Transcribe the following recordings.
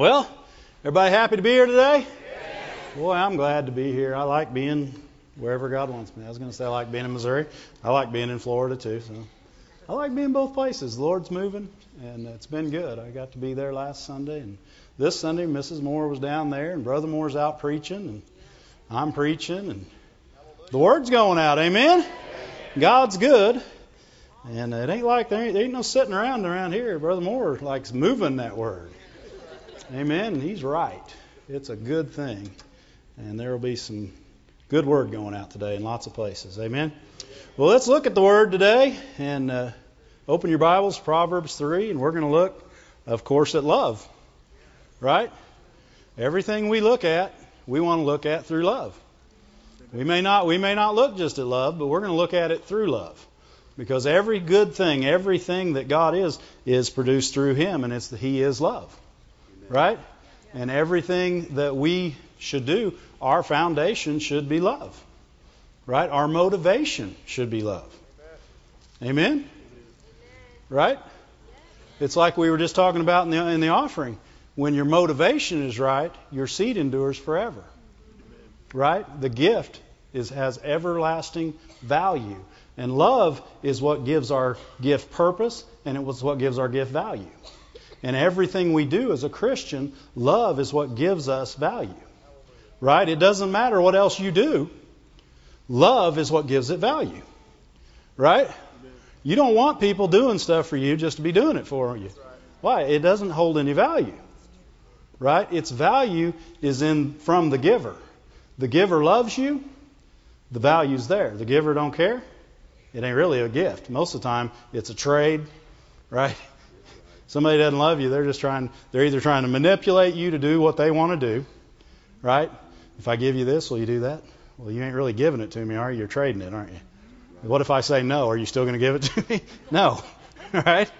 Well, everybody happy to be here today? Boy, I'm glad to be here. I like being wherever God wants me. I was going to say I like being in Missouri. I like being in Florida too. So I like being both places. The Lord's moving, and it's been good. I got to be there last Sunday, and this Sunday Mrs. Moore was down there, and Brother Moore's out preaching, and I'm preaching, and the word's going out. Amen. God's good. And it ain't like there ain't, there ain't no sitting around around here. Brother Moore likes moving that word. Amen. He's right. It's a good thing. And there will be some good word going out today in lots of places. Amen. Well, let's look at the word today and uh, open your Bibles, Proverbs 3, and we're going to look, of course, at love. Right? Everything we look at, we want to look at through love. We may not we may not look just at love, but we're going to look at it through love. Because every good thing, everything that God is, is produced through Him, and it's He is love. Right? And everything that we should do, our foundation should be love. Right? Our motivation should be love. Amen? Right? It's like we were just talking about in the, in the offering. When your motivation is right, your seed endures forever. Right? The gift is, has everlasting value. And love is what gives our gift purpose, and it was what gives our gift value. And everything we do as a Christian, love is what gives us value. Right? It doesn't matter what else you do. Love is what gives it value. Right? You don't want people doing stuff for you just to be doing it for you. Why? It doesn't hold any value. Right? Its value is in from the giver. The giver loves you, the value's there. The giver don't care, it ain't really a gift. Most of the time it's a trade, right? Somebody doesn't love you, they're just trying they're either trying to manipulate you to do what they want to do, right? If I give you this, will you do that? Well, you ain't really giving it to me, are you? You're trading it, aren't you? What if I say no? Are you still going to give it to me? no, right?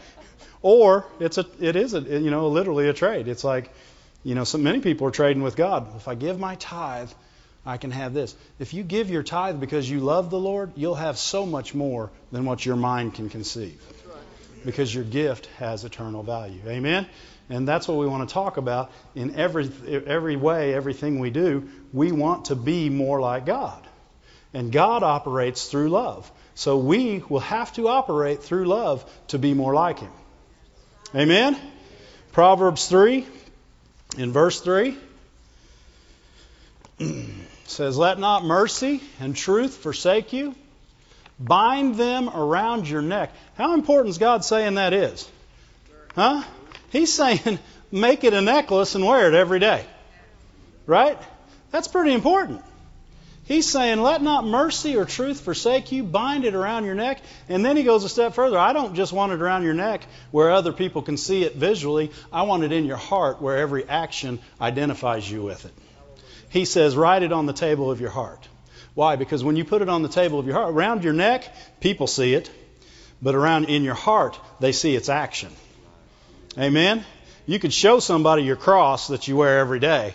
Or it's a, it is a, you know, literally a trade. It's like, you know, so many people are trading with God. If I give my tithe, I can have this. If you give your tithe because you love the Lord, you'll have so much more than what your mind can conceive. Because your gift has eternal value. Amen? And that's what we want to talk about in every every way, everything we do. We want to be more like God. And God operates through love. So we will have to operate through love to be more like Him. Amen? Proverbs 3, in verse 3, says, Let not mercy and truth forsake you. Bind them around your neck. How important is God saying that is? Huh? He's saying, make it a necklace and wear it every day. Right? That's pretty important. He's saying, let not mercy or truth forsake you. Bind it around your neck. And then he goes a step further. I don't just want it around your neck where other people can see it visually. I want it in your heart where every action identifies you with it. He says, write it on the table of your heart. Why? Because when you put it on the table of your heart, around your neck, people see it. But around in your heart, they see its action. Amen? You could show somebody your cross that you wear every day,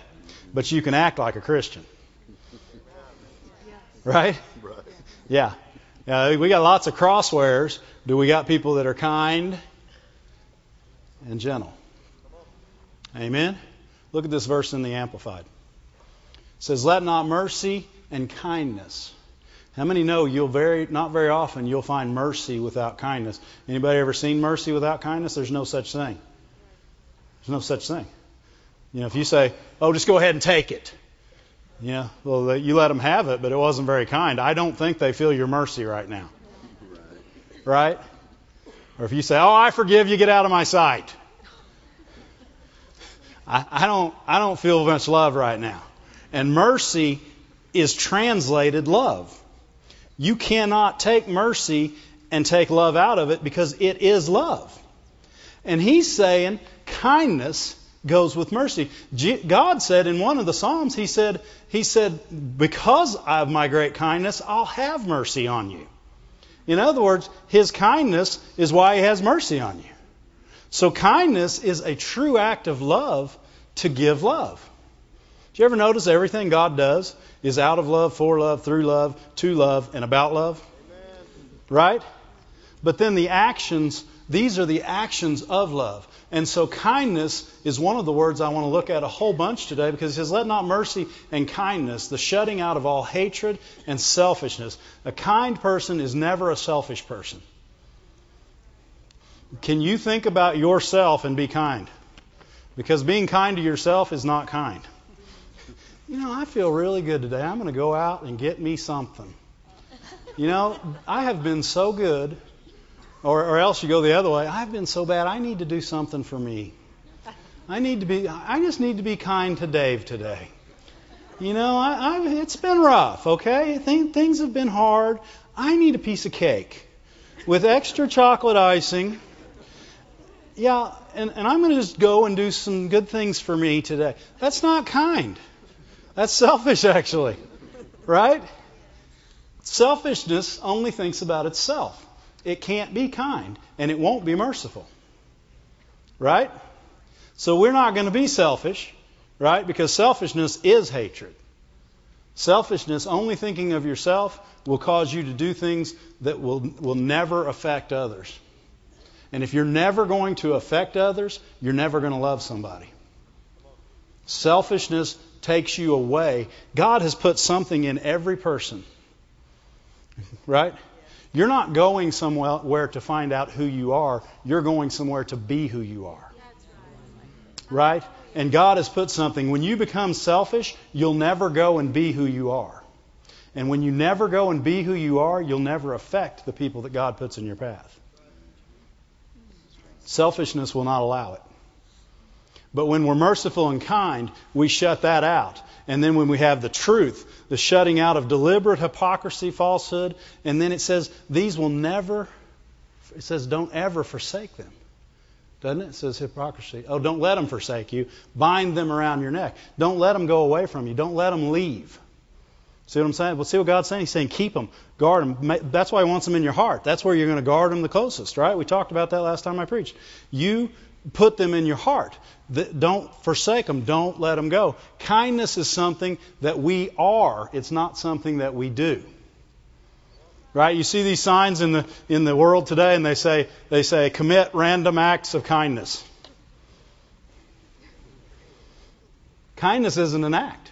but you can act like a Christian. Right? Yeah. Yeah, we got lots of cross wearers. Do we got people that are kind and gentle? Amen. Look at this verse in the Amplified. It says, "Let not mercy and kindness." How many know you'll very not very often you'll find mercy without kindness? Anybody ever seen mercy without kindness? There's no such thing. There's no such thing. You know, if you say, "Oh, just go ahead and take it," Yeah, well, you let them have it, but it wasn't very kind. I don't think they feel your mercy right now. Right? Or if you say, "Oh, I forgive you, get out of my sight," I, I don't, I don't feel much love right now. And mercy is translated love. You cannot take mercy and take love out of it because it is love. And he's saying kindness goes with mercy. God said in one of the Psalms, He said, He said, because of my great kindness, I'll have mercy on you. In other words, His kindness is why He has mercy on you. So kindness is a true act of love to give love. Do you ever notice everything God does is out of love, for love, through love, to love, and about love? Amen. Right? But then the actions These are the actions of love. And so kindness is one of the words I want to look at a whole bunch today because it says, Let not mercy and kindness, the shutting out of all hatred and selfishness. A kind person is never a selfish person. Can you think about yourself and be kind? Because being kind to yourself is not kind. You know, I feel really good today. I'm going to go out and get me something. You know, I have been so good, or, or else you go the other way. I've been so bad. I need to do something for me. I need to be. I just need to be kind to Dave today. You know, I, I, it's been rough. Okay, Th- things have been hard. I need a piece of cake with extra chocolate icing. Yeah, and, and I'm going to just go and do some good things for me today. That's not kind. That's selfish, actually. Right? Selfishness only thinks about itself. It can't be kind, and it won't be merciful. Right? So we're not going to be selfish, right? Because selfishness is hatred. Selfishness, only thinking of yourself, will cause you to do things that will, will never affect others. And if you're never going to affect others, you're never going to love somebody. Selfishness takes you away. God has put something in every person. Right? You're not going somewhere to find out who you are. You're going somewhere to be who you are. Right? And God has put something. When you become selfish, you'll never go and be who you are. And when you never go and be who you are, you'll never affect the people that God puts in your path. Selfishness will not allow it. But when we're merciful and kind, we shut that out. And then when we have the truth, the shutting out of deliberate hypocrisy, falsehood, and then it says, these will never, it says, don't ever forsake them. Doesn't it? It says hypocrisy. Oh, don't let them forsake you. Bind them around your neck. Don't let them go away from you. Don't let them leave. See what I'm saying? Well, see what God's saying? He's saying keep them, guard them. That's why He wants them in your heart. That's where you're going to guard them the closest, right? We talked about that last time I preached. You put them in your heart. Don't forsake them. Don't let them go. Kindness is something that we are. It's not something that we do. Right? You see these signs in the in the world today, and they say they say commit random acts of kindness. Kindness isn't an act.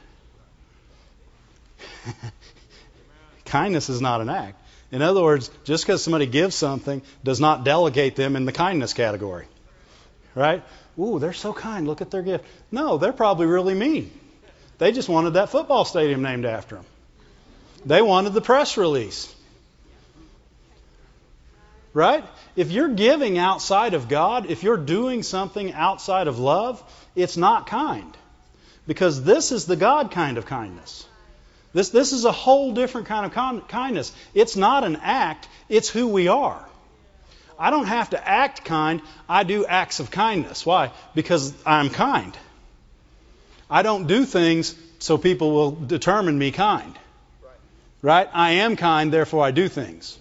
kindness is not an act. In other words, just because somebody gives something does not delegate them in the kindness category right? Ooh, they're so kind. Look at their gift. No, they're probably really mean. They just wanted that football stadium named after them. They wanted the press release. Right? If you're giving outside of God, if you're doing something outside of love, it's not kind. Because this is the God kind of kindness. This, this is a whole different kind of con- kindness. It's not an act, it's who we are. I don't have to act kind. I do acts of kindness. Why? Because I'm kind. I don't do things so people will determine me kind. Right? I am kind, therefore I do things.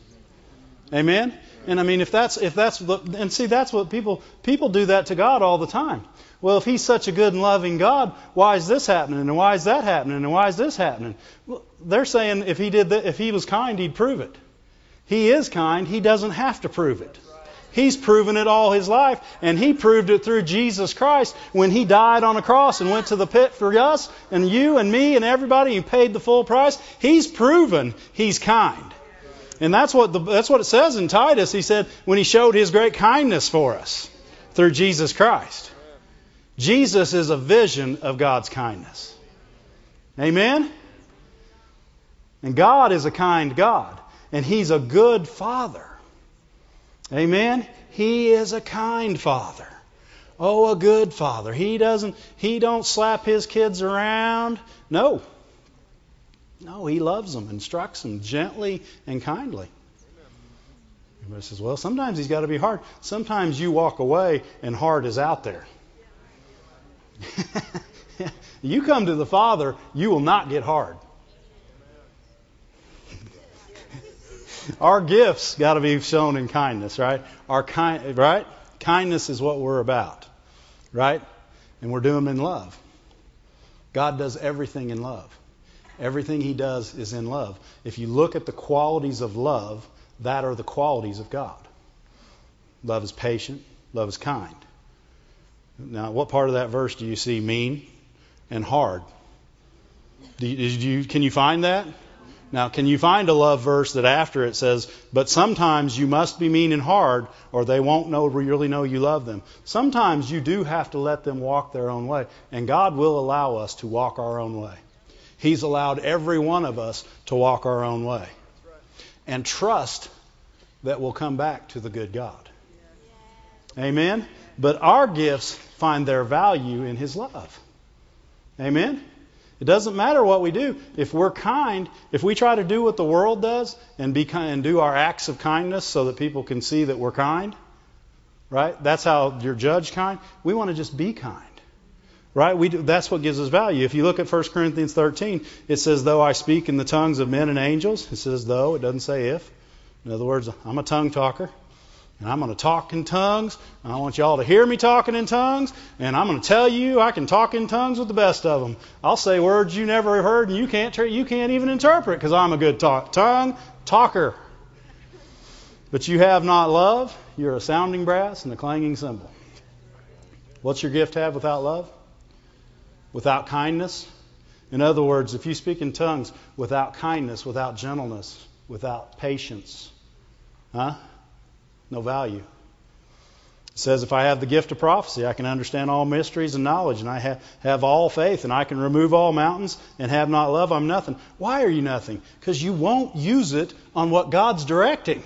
Amen? And I mean, if that's if that's the, and see that's what people people do that to God all the time. Well, if He's such a good and loving God, why is this happening? And why is that happening? And why is this happening? Well, they're saying if He did if He was kind, He'd prove it. He is kind. He doesn't have to prove it. He's proven it all his life, and he proved it through Jesus Christ when he died on a cross and went to the pit for us and you and me and everybody. He paid the full price. He's proven he's kind. And that's what, the, that's what it says in Titus. He said, when he showed his great kindness for us through Jesus Christ. Jesus is a vision of God's kindness. Amen? And God is a kind God and He's a good Father. Amen? He is a kind Father. Oh, a good Father. He doesn't, He don't slap His kids around. No. No, He loves them, instructs them gently and kindly. Everybody says, well, sometimes He's got to be hard. Sometimes you walk away and hard is out there. you come to the Father, you will not get hard. Our gifts got to be shown in kindness, right? Our kind, right? Kindness is what we're about, right? And we're doing them in love. God does everything in love. Everything He does is in love. If you look at the qualities of love, that are the qualities of God. Love is patient. Love is kind. Now, what part of that verse do you see mean and hard? You, can you find that? Now, can you find a love verse that after it says, but sometimes you must be mean and hard, or they won't know really know you love them? Sometimes you do have to let them walk their own way, and God will allow us to walk our own way. He's allowed every one of us to walk our own way. And trust that we'll come back to the good God. Amen? But our gifts find their value in His love. Amen? It doesn't matter what we do. If we're kind, if we try to do what the world does and be kind, and do our acts of kindness so that people can see that we're kind, right? That's how you're judged kind. We want to just be kind. Right? We do, that's what gives us value. If you look at 1 Corinthians 13, it says, Though I speak in the tongues of men and angels, it says though, it doesn't say if. In other words, I'm a tongue talker and I'm going to talk in tongues. I want y'all to hear me talking in tongues, and I'm going to tell you I can talk in tongues with the best of them. I'll say words you never heard and you can't you can't even interpret because I'm a good talk, tongue talker. But you have not love, you're a sounding brass and a clanging cymbal. What's your gift have without love? Without kindness? In other words, if you speak in tongues without kindness, without gentleness, without patience, huh? No value. It says, if I have the gift of prophecy, I can understand all mysteries and knowledge, and I have, have all faith, and I can remove all mountains and have not love, I'm nothing. Why are you nothing? Because you won't use it on what God's directing.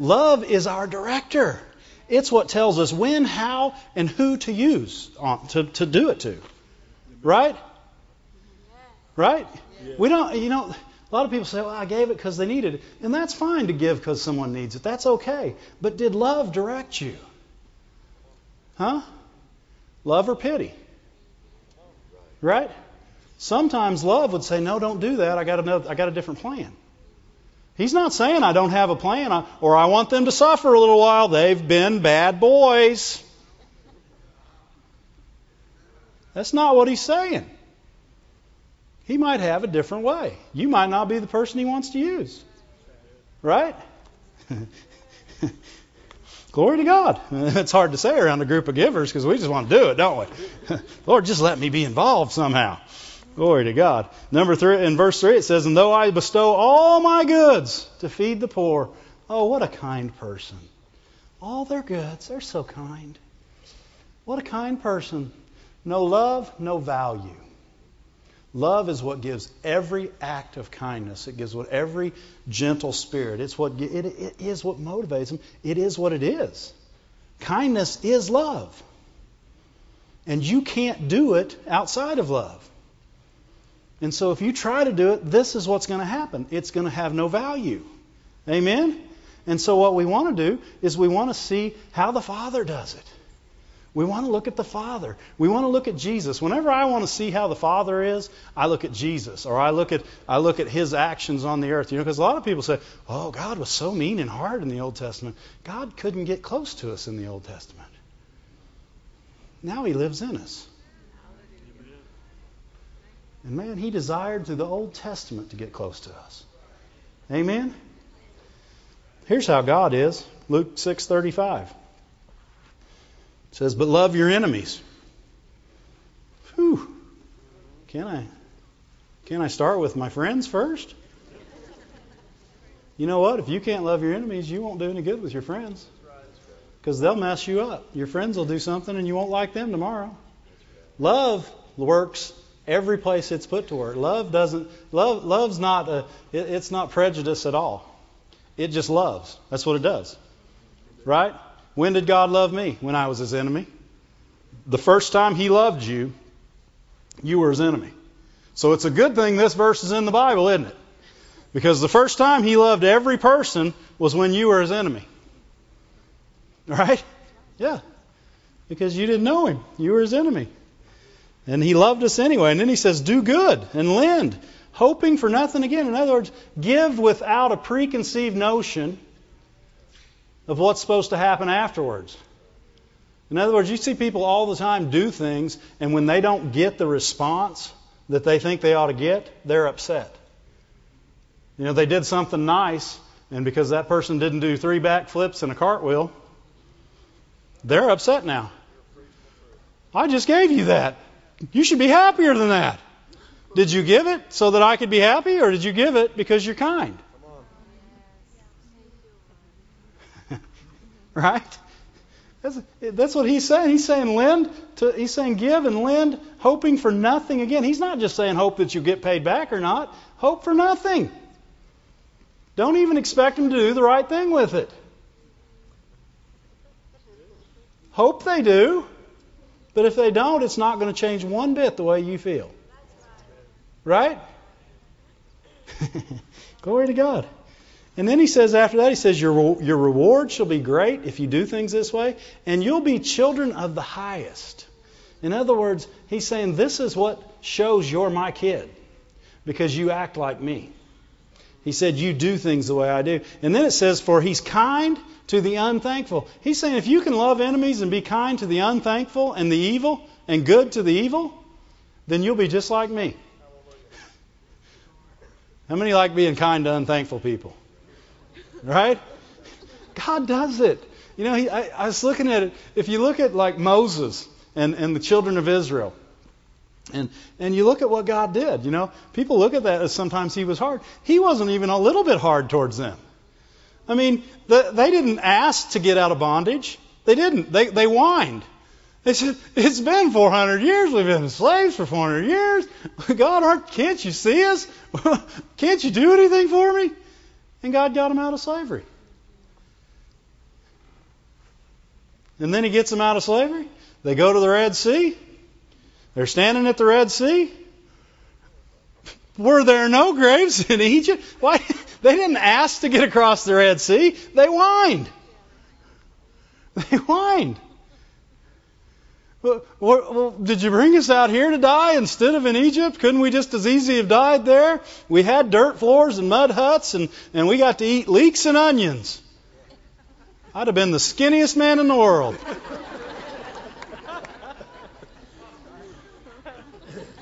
Love is our director. It's what tells us when, how, and who to use on, to, to do it to. Right? Right? We don't, you know, a lot of people say, well, I gave it because they needed it. And that's fine to give because someone needs it. That's okay. But did love direct you? Huh? Love or pity? Right? Sometimes love would say, no, don't do that. I got, another, I got a different plan. He's not saying I don't have a plan or I want them to suffer a little while. They've been bad boys. That's not what he's saying. He might have a different way. You might not be the person he wants to use. Right? Glory to God. It's hard to say around a group of givers because we just want to do it, don't we? Lord, just let me be involved somehow. Glory to God. Number three, in verse three, it says, "And though I bestow all my goods to feed the poor, oh, what a kind person! All their goods, they're so kind. What a kind person. No love, no value. Love is what gives every act of kindness. It gives what every gentle spirit. It's what it, it is what motivates them. It is what it is. Kindness is love. And you can't do it outside of love. And so if you try to do it, this is what's going to happen. It's going to have no value. Amen? And so what we want to do is we want to see how the Father does it. We want to look at the Father. We want to look at Jesus. Whenever I want to see how the Father is, I look at Jesus or I look at I look at his actions on the earth. You know, because a lot of people say, "Oh, God was so mean and hard in the Old Testament." God couldn't get close to us in the Old Testament. Now he lives in us. And man, he desired through the Old Testament to get close to us. Amen. Here's how God is. Luke 6:35. It says, But love your enemies. Whew. Can I can I start with my friends first? You know what? If you can't love your enemies, you won't do any good with your friends. Because they'll mess you up. Your friends will do something and you won't like them tomorrow. Love works every place it's put to work. Love doesn't love love's not a, it, it's not prejudice at all. It just loves. That's what it does. Right? When did God love me? When I was his enemy. The first time he loved you, you were his enemy. So it's a good thing this verse is in the Bible, isn't it? Because the first time he loved every person was when you were his enemy. Right? Yeah. Because you didn't know him. You were his enemy. And he loved us anyway. And then he says, do good and lend, hoping for nothing again. In other words, give without a preconceived notion of what's supposed to happen afterwards. In other words, you see people all the time do things, and when they don't get the response that they think they ought to get, they're upset. You know, they did something nice, and because that person didn't do three backflips and a cartwheel, They're upset now. I just gave you that. You should be happier than that. Did you give it so that I could be happy, or did you give it because you're kind? Right? That's, that's what he's saying. He's saying lend to, he's saying give and lend, hoping for nothing again. He's not just saying hope that you get paid back or not. Hope for nothing. Don't even expect him to do the right thing with it. Hope they do, but if they don't, it's not going to change one bit the way you feel. Right? Glory to God. And then he says after that, he says, your, your reward shall be great if you do things this way, and you'll be children of the highest. In other words, he's saying, This is what shows you're my kid, because you act like me. He said, You do things the way I do. And then it says, For he's kind to the unthankful. He's saying, If you can love enemies and be kind to the unthankful and the evil, and good to the evil, then you'll be just like me. How many like being kind to unthankful people? Right? God does it. You know, he, I, I, was looking at it. If you look at like Moses and, and the children of Israel, and and you look at what God did, you know, people look at that as sometimes he was hard. He wasn't even a little bit hard towards them. I mean, the, they didn't ask to get out of bondage. They didn't. They they whined. They said, It's been 400 years. We've been slaves for 400 years. God, aren't, can't you see us? can't you do anything for me? And God got them out of slavery. And then He gets them out of slavery. They go to the Red Sea. They're standing at the Red Sea. Were there no graves in Egypt? Why? They didn't ask to get across the Red Sea. They whined. They whined. Well, did you bring us out here to die instead of in Egypt? Couldn't we just as easy have died there? We had dirt floors and mud huts, and, and we got to eat leeks and onions. I'd have been the skinniest man in the world.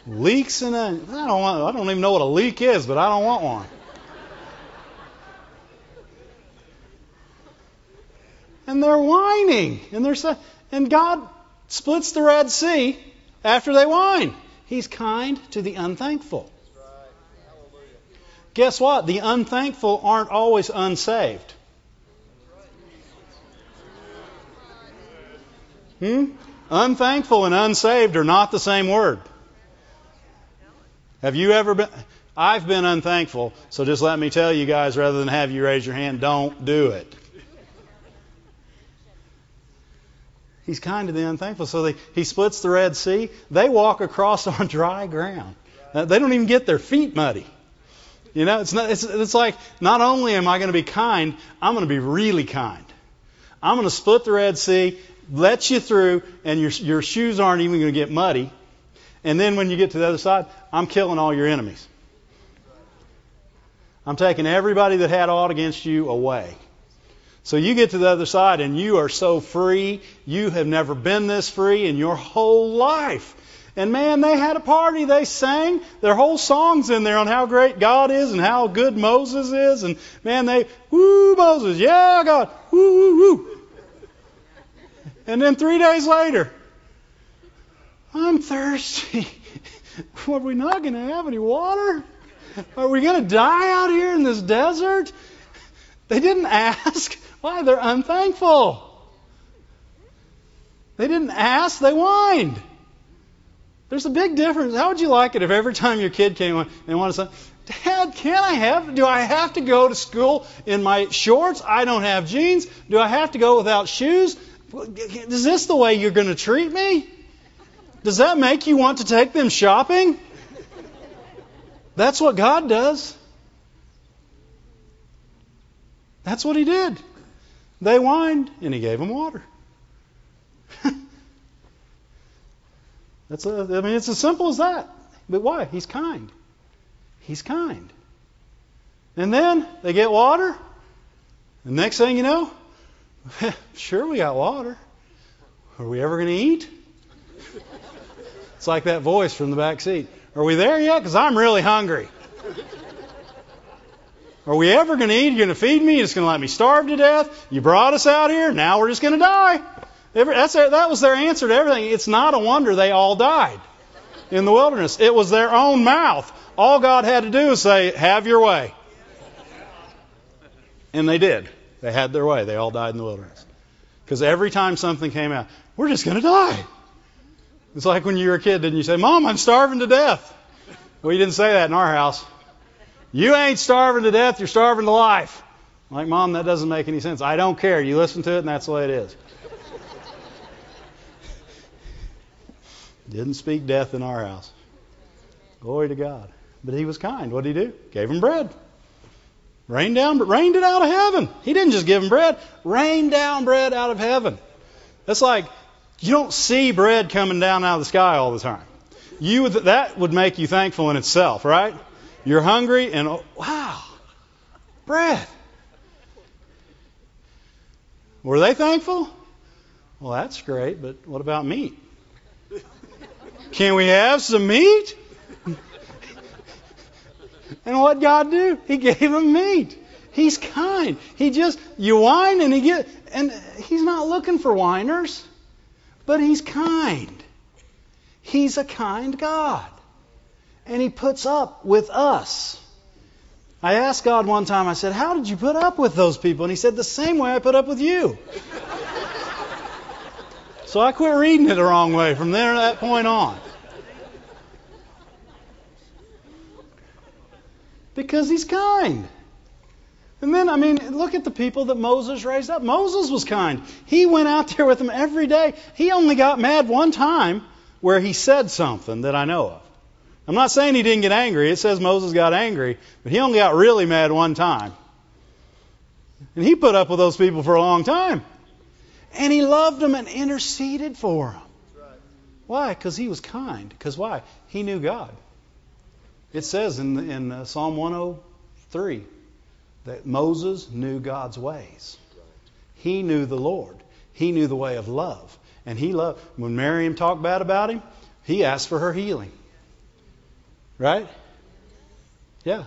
leeks and onions. I don't want. I don't even know what a leek is, but I don't want one. And they're whining, and they're saying, and God splits the Red Sea after they whine. He's kind to the unthankful. Guess what? The unthankful aren't always unsaved. Hmm? Unthankful and unsaved are not the same word. Have you ever been? I've been unthankful, so just let me tell you guys rather than have you raise your hand, don't do it. He's kind to the unthankful. So they, he splits the Red Sea. They walk across on dry ground. They don't even get their feet muddy. You know, it's, not, it's, it's like not only am I going to be kind, I'm going to be really kind. I'm going to split the Red Sea, let you through, and your, your shoes aren't even going to get muddy. And then when you get to the other side, I'm killing all your enemies. I'm taking everybody that had aught against you away. So you get to the other side and you are so free. You have never been this free in your whole life. And man, they had a party. They sang their whole songs in there on how great God is and how good Moses is. And man, they, woo, Moses, yeah, God, woo, woo, woo. And then three days later, I'm thirsty. Are we not going to have any water? Are we going to die out here in this desert? They didn't ask. Why? They're unthankful. They didn't ask, they whined. There's a big difference. How would you like it if every time your kid came and wanted to say, Dad, can I have, do I have to go to school in my shorts? I don't have jeans. Do I have to go without shoes? Is this the way you're going to treat me? Does that make you want to take them shopping? That's what God does. That's what He did. They whined, and he gave them water. That's a, I mean, it's as simple as that. But why? He's kind. He's kind. And then they get water. The next thing you know, sure, we got water. Are we ever going to eat? It's like that voice from the back seat. Are we there yet? Because I'm really hungry. Are we ever going to eat? You're going to feed me? You're just going to let me starve to death? You brought us out here. Now we're just going to die. That's that was their answer to everything. It's not a wonder they all died in the wilderness. It was their own mouth. All God had to do was say, Have your way. And they did. They had their way. They all died in the wilderness. Because every time something came out, we're just going to die. It's like when you were a kid, didn't you say, Mom, I'm starving to death? Well, you didn't say that in our house. You ain't starving to death, you're starving to life. I'm like, Mom, that doesn't make any sense. I don't care. You listen to it, and that's the way it is. Didn't speak death in our house. Glory to God. But he was kind. What did he do? Gave him bread. Rained down, but rained it out of heaven. He didn't just give him bread. Rained down bread out of heaven. That's like you don't see bread coming down out of the sky all the time. You that would make you thankful in itself, right? You're hungry and oh, wow, bread. Were they thankful? Well, that's great, but what about meat? Can we have some meat? and what God do? He gave them meat. He's kind. He just you whine and he get and he's not looking for whiners, but he's kind. He's a kind God. And he puts up with us. I asked God one time, I said, How did you put up with those people? And he said, The same way I put up with you. so I quit reading it the wrong way from there that point on. Because he's kind. And then, I mean, look at the people that Moses raised up. Moses was kind. He went out there with them every day. He only got mad one time where he said something that I know of. I'm not saying he didn't get angry. It says Moses got angry, but he only got really mad one time. And he put up with those people for a long time. And he loved them and interceded for them. Why? Because he was kind. Because why? He knew God. It says in, in uh, Psalm 103 that Moses knew God's ways. He knew the Lord. He knew the way of love. And he loved, when Miriam talked bad about him, he asked for her healing. Right? Yeah.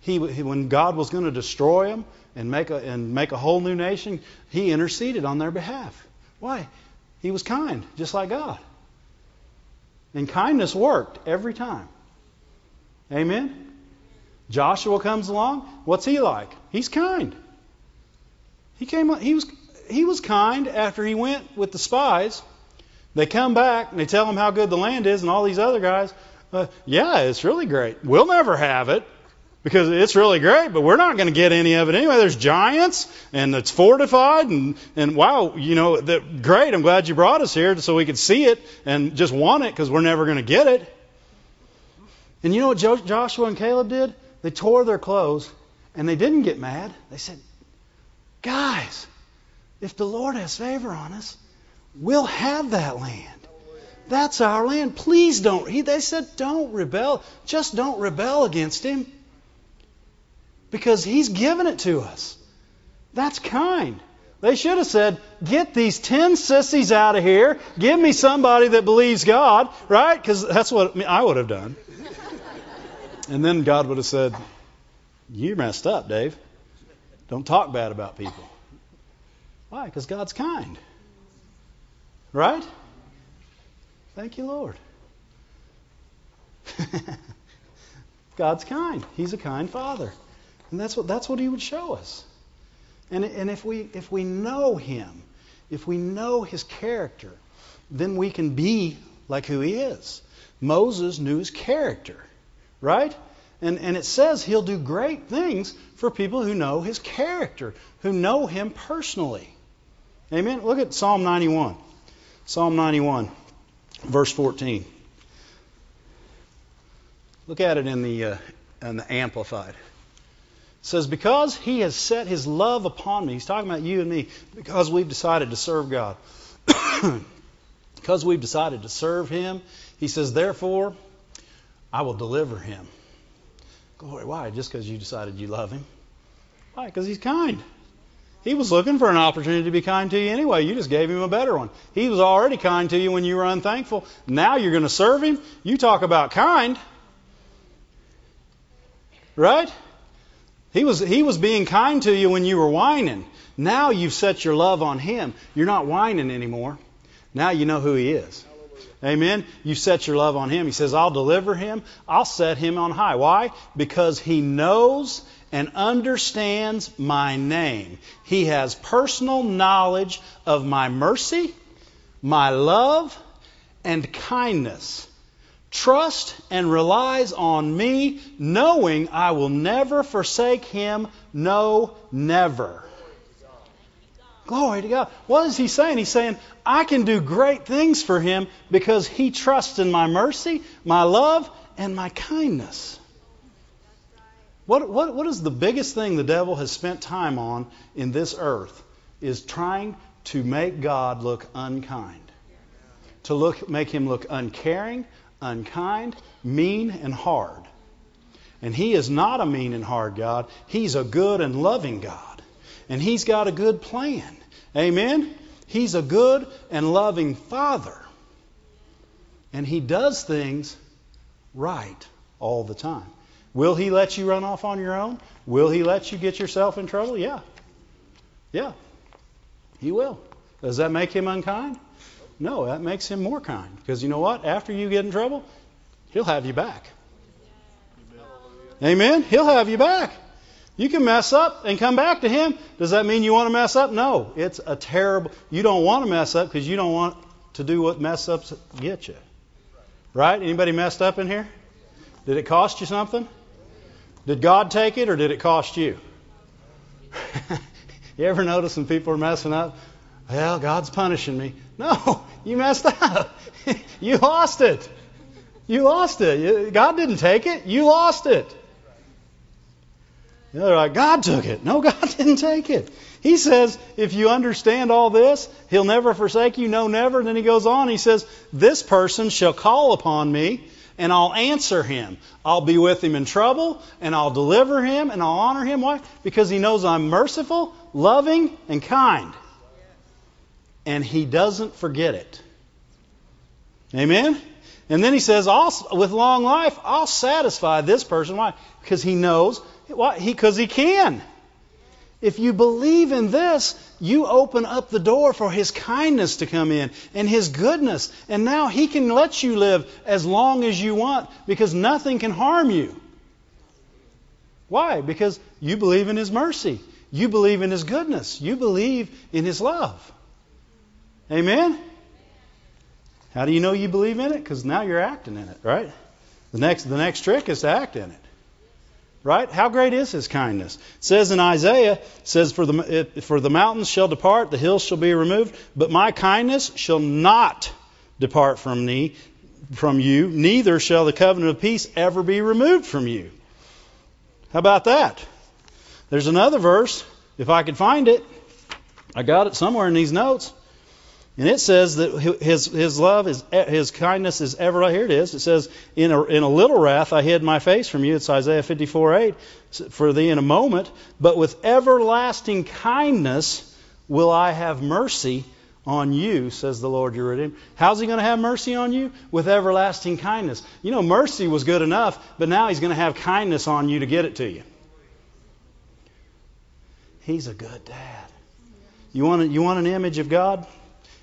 He, he when God was going to destroy them and make a and make a whole new nation, he interceded on their behalf. Why? He was kind, just like God. And kindness worked every time. Amen. Joshua comes along. What's he like? He's kind. He came. He was. He was kind after he went with the spies. They come back and they tell him how good the land is, and all these other guys uh, yeah, it's really great. We'll never have it because it's really great, but we're not going to get any of it anyway. There's giants and it's fortified and, and wow, you know, the, great. I'm glad you brought us here so we could see it and just want it because we're never going to get it. And you know what Joshua and Caleb did? They tore their clothes and they didn't get mad. They said, guys, if the Lord has favor on us, we'll have that land. That's our land. Please don't. He, they said, don't rebel. Just don't rebel against him. Because he's given it to us. That's kind. They should have said, get these ten sissies out of here. Give me somebody that believes God, right? Because that's what I would have done. And then God would have said, you messed up, Dave. Don't talk bad about people. Why? Because God's kind. Right? Thank you, Lord. God's kind. He's a kind Father. And that's what, that's what He would show us. And, and if, we, if we know Him, if we know His character, then we can be like who He is. Moses knew His character, right? And, and it says He'll do great things for people who know His character, who know Him personally. Amen? Look at Psalm 91. Psalm 91 verse 14. Look at it in the, uh, in the Amplified. It says, Because he has set his love upon me, he's talking about you and me, because we've decided to serve God. because we've decided to serve him, he says, Therefore, I will deliver him. Glory. Why? Just because you decided you love him? Why? Because he's kind. He was looking for an opportunity to be kind to you anyway. You just gave him a better one. He was already kind to you when you were unthankful. Now you're going to serve him. You talk about kind. Right? He was, he was being kind to you when you were whining. Now you've set your love on him. You're not whining anymore. Now you know who he is. Amen. You set your love on him. He says, I'll deliver him. I'll set him on high. Why? Because he knows and understands my name. He has personal knowledge of my mercy, my love, and kindness. Trust and relies on me, knowing I will never forsake him. No, never. Glory to God. What is he saying? He's saying, I can do great things for him because he trusts in my mercy, my love, and my kindness. What, what, what is the biggest thing the devil has spent time on in this earth? Is trying to make God look unkind. To look, make him look uncaring, unkind, mean, and hard. And he is not a mean and hard God. He's a good and loving God. And he's got a good plan. Amen? He's a good and loving Father. And He does things right all the time. Will He let you run off on your own? Will He let you get yourself in trouble? Yeah. Yeah. He will. Does that make Him unkind? No, that makes Him more kind. Because you know what? After you get in trouble, He'll have you back. Amen? He'll have you back. You can mess up and come back to Him. Does that mean you want to mess up? No. It's a terrible. You don't want to mess up because you don't want to do what mess ups get you. Right? Anybody messed up in here? Did it cost you something? Did God take it or did it cost you? you ever notice when people are messing up? Well, God's punishing me. No, you messed up. you lost it. You lost it. God didn't take it. You lost it. They're like, God took it. No, God didn't take it. He says, if you understand all this, He'll never forsake you. No, never. And then He goes on. He says, This person shall call upon me, and I'll answer him. I'll be with him in trouble, and I'll deliver him, and I'll honor him. Why? Because He knows I'm merciful, loving, and kind. And He doesn't forget it. Amen? And then He says, with long life, I'll satisfy this person. Why? Because He knows why? Because he, he can. If you believe in this, you open up the door for His kindness to come in and His goodness. And now He can let you live as long as you want because nothing can harm you. Why? Because you believe in His mercy. You believe in His goodness. You believe in His love. Amen? How do you know you believe in it? Because now you're acting in it, right? The next, the next trick is to act in it. Right? How great is his kindness? It says in Isaiah, it says, for the, for the mountains shall depart, the hills shall be removed, but my kindness shall not depart from me, from you, neither shall the covenant of peace ever be removed from you. How about that? There's another verse, if I could find it. I got it somewhere in these notes. And it says that his, his love, is, eh, his kindness is ever. Here it is. It says, in a, in a little wrath I hid my face from you. It's Isaiah 54 8. For thee in a moment. But with everlasting kindness will I have mercy on you, says the Lord your Redeemer. How's he going to have mercy on you? With everlasting kindness. You know, mercy was good enough, but now he's going to have kindness on you to get it to you. He's a good dad. You want, a, you want an image of God?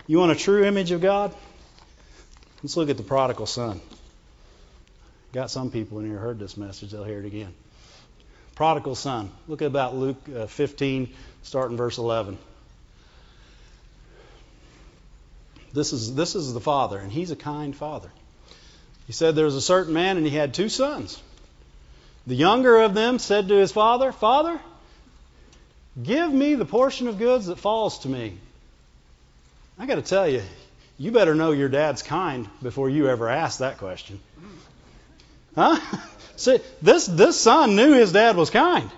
You want a true image of God? Let's look at the prodigal son. Got some people in here heard this message, they'll hear it again. Prodigal son. Look at about Luke uh, 15, starting verse 11. This is, this is the father, and he's a kind father. He said there was a certain man, and he had two sons. The younger of them said to his father, Father, give me the portion of goods that falls to me. I got to tell you, you better know your dad's kind before you ever ask that question. Huh? See, this, this son knew his dad was kind.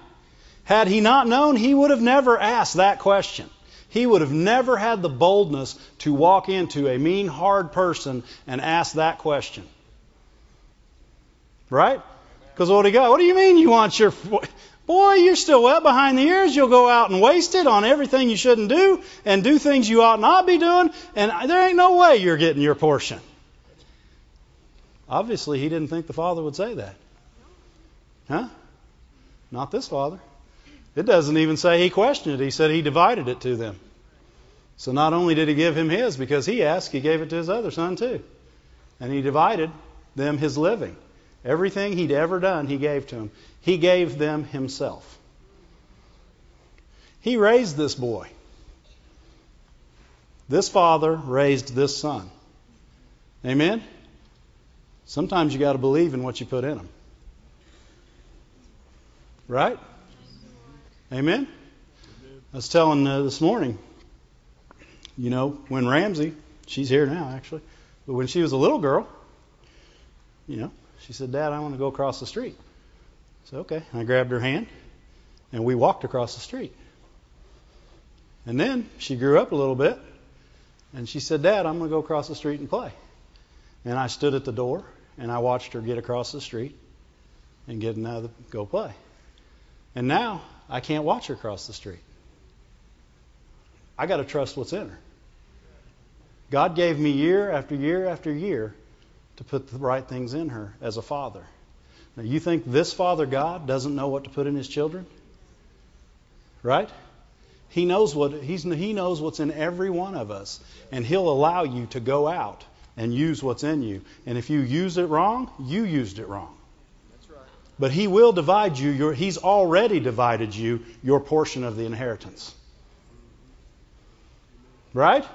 Had he not known, he would have never asked that question. He would have never had the boldness to walk into a mean, hard person and ask that question. Right? Because what do you got? What do you mean you want your Boy, you're still wet behind the ears. You'll go out and waste it on everything you shouldn't do and do things you ought not be doing, and there ain't no way you're getting your portion. Obviously, he didn't think the father would say that. Huh? Not this father. It doesn't even say he questioned it. He said he divided it to them. So not only did he give him his because he asked, he gave it to his other son too. And he divided them his living. Everything he'd ever done, he gave to him. He gave them himself. He raised this boy. This father raised this son. Amen? Sometimes you got to believe in what you put in them. Right? Amen? I was telling uh, this morning, you know, when Ramsey, she's here now actually, but when she was a little girl, you know, she said, Dad, I want to go across the street. I said, okay. I grabbed her hand and we walked across the street. And then she grew up a little bit and she said, Dad, I'm going to go across the street and play. And I stood at the door and I watched her get across the street and get another go play. And now I can't watch her cross the street. I got to trust what's in her. God gave me year after year after year to put the right things in her as a father. Now, you think this Father God doesn't know what to put in his children? Right? He knows what he's, he knows what's in every one of us, and he'll allow you to go out and use what's in you. And if you use it wrong, you used it wrong. That's right. But he will divide you. Your, he's already divided you your portion of the inheritance. Right?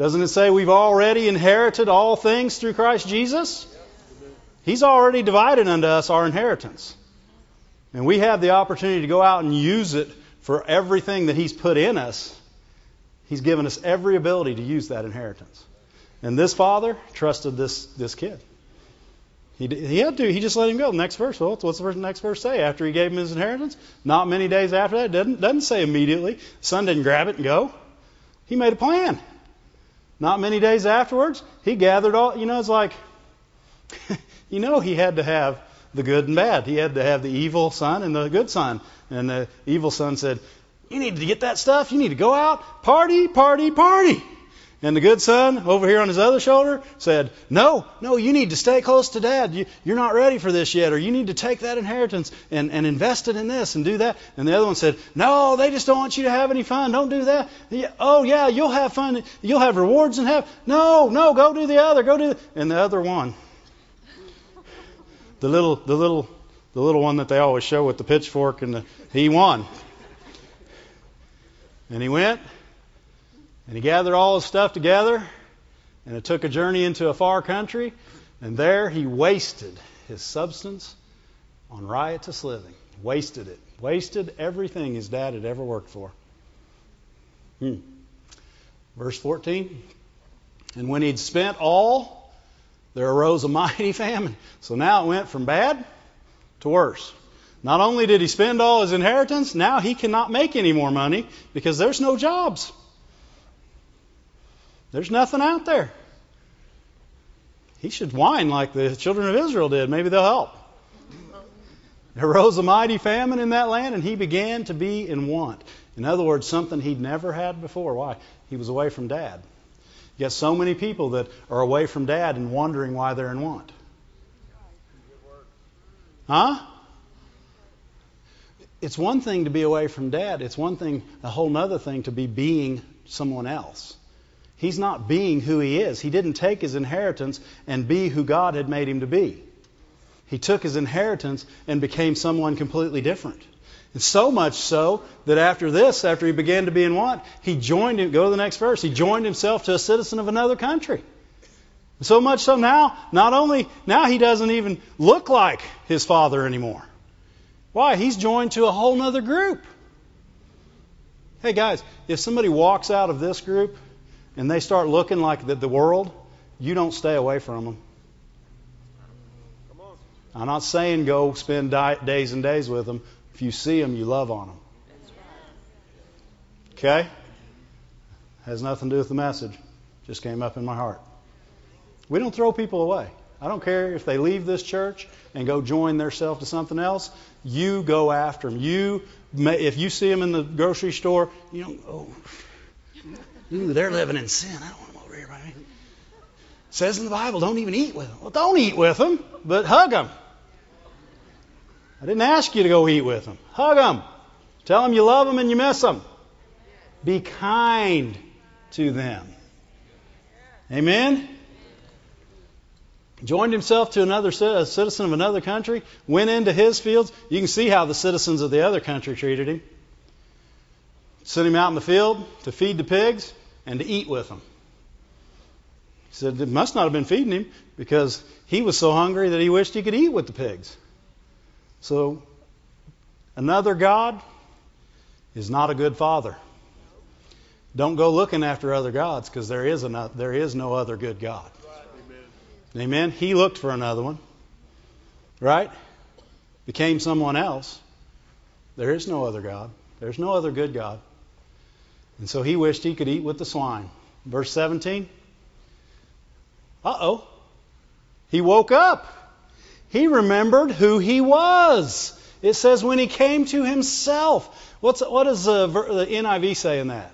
Doesn't it say we've already inherited all things through Christ Jesus? He's already divided unto us our inheritance. And we have the opportunity to go out and use it for everything that He's put in us. He's given us every ability to use that inheritance. And this father trusted this, this kid. He, he had to. He just let him go. next verse. Well, what's the next verse say? After he gave him his inheritance? Not many days after that. Doesn't, doesn't say immediately. Son didn't grab it and go. He made a plan. Not many days afterwards, he gathered all, you know, it's like, you know, he had to have the good and bad. He had to have the evil son and the good son. And the evil son said, You need to get that stuff. You need to go out, party, party, party. And the good son over here on his other shoulder said, No, no, you need to stay close to dad. You, are not ready for this yet, or you need to take that inheritance and, and invest it in this and do that. And the other one said, No, they just don't want you to have any fun. Don't do that. Oh, yeah, you'll have fun. You'll have rewards and have. No, no, go do the other. Go do the. And the other one, the little, the little, the little one that they always show with the pitchfork and the, he won. And he went and he gathered all his stuff together and it took a journey into a far country. And there he wasted his substance on riotous living. Wasted it. Wasted everything his dad had ever worked for. Hmm. Verse 14. And when he'd spent all, there arose a mighty famine. So now it went from bad to worse. Not only did he spend all his inheritance, now he cannot make any more money because there's no jobs. There's nothing out there. He should whine like the children of Israel did. Maybe they'll help. There arose a mighty famine in that land, and he began to be in want. In other words, something he'd never had before. Why? He was away from dad. You got so many people that are away from dad and wondering why they're in want. Huh? It's one thing to be away from dad. It's one thing, a whole other thing to be being someone else. He's not being who he is. He didn't take his inheritance and be who God had made him to be. He took his inheritance and became someone completely different. And so much so that after this, after he began to be in want, he joined him. Go to the next verse. He joined himself to a citizen of another country. So much so now, not only now he doesn't even look like his father anymore. Why? He's joined to a whole other group. Hey guys, if somebody walks out of this group and they start looking like the, the world, you don't stay away from them. I'm not saying go spend di- days and days with them. If you see them, you love on them. Okay? Has nothing to do with the message. Just came up in my heart. We don't throw people away. I don't care if they leave this church and go join themselves to something else. You go after them. You, if you see them in the grocery store, you know, oh, Ooh, they're living in sin. I don't want them over here by me. says in the Bible, don't even eat with them. Well, don't eat with them, but hug them. I didn't ask you to go eat with them. Hug them. Tell them you love them and you miss them. Be kind to them. Amen? Joined himself to another a citizen of another country, went into his fields. You can see how the citizens of the other country treated him. Sent him out in the field to feed the pigs and to eat with them. He said it must not have been feeding him because he was so hungry that he wished he could eat with the pigs. So, another God is not a good father. Don't go looking after other gods because there is another, there is no other good God. Amen. Amen. He looked for another one, right? Became someone else. There is no other God. There's no other good God. And so he wished he could eat with the swine. Verse 17. Uh oh. He woke up. He remembered who he was. It says when he came to himself. What's, what does the, the NIV say in that?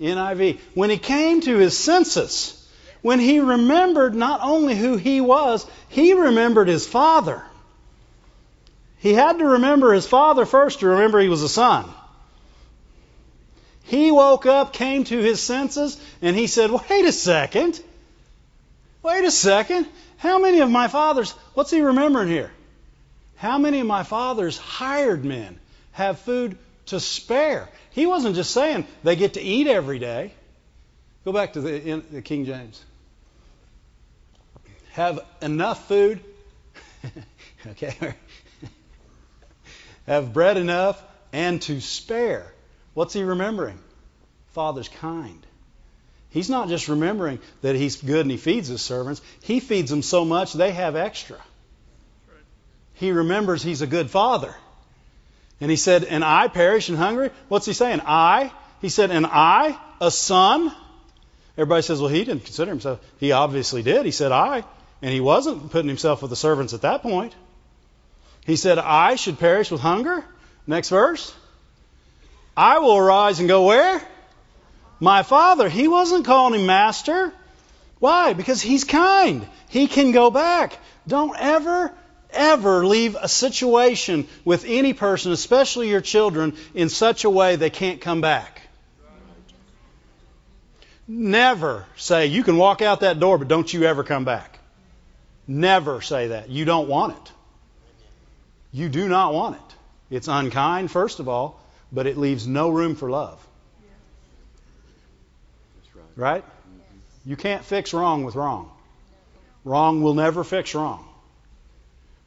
NIV. When he came to his senses, when he remembered not only who he was, he remembered his father. He had to remember his father first to remember he was a son. He woke up, came to his senses, and he said, Wait a second. Wait a second. How many of my fathers, what's he remembering here? How many of my father's hired men have food to spare? He wasn't just saying they get to eat every day. Go back to the, the King James. Have enough food. okay. have bread enough and to spare. What's he remembering? Father's kind. He's not just remembering that he's good and he feeds his servants. He feeds them so much they have extra. He remembers he's a good father. And he said, And I perish and hungry? What's he saying? I? He said, And I, a son? Everybody says, Well, he didn't consider himself. He obviously did. He said, I. And he wasn't putting himself with the servants at that point. He said, I should perish with hunger. Next verse. I will arise and go where? my father. He wasn't calling him master. Why? Because he's kind. He can go back. Don't ever, ever leave a situation with any person, especially your children, in such a way they can't come back. Never say, you can walk out that door, but don't you ever come back. Never say that. You don't want it. You do not want it. It's unkind, first of all, but it leaves no room for love. Right? You can't fix wrong with wrong. Wrong will never fix wrong.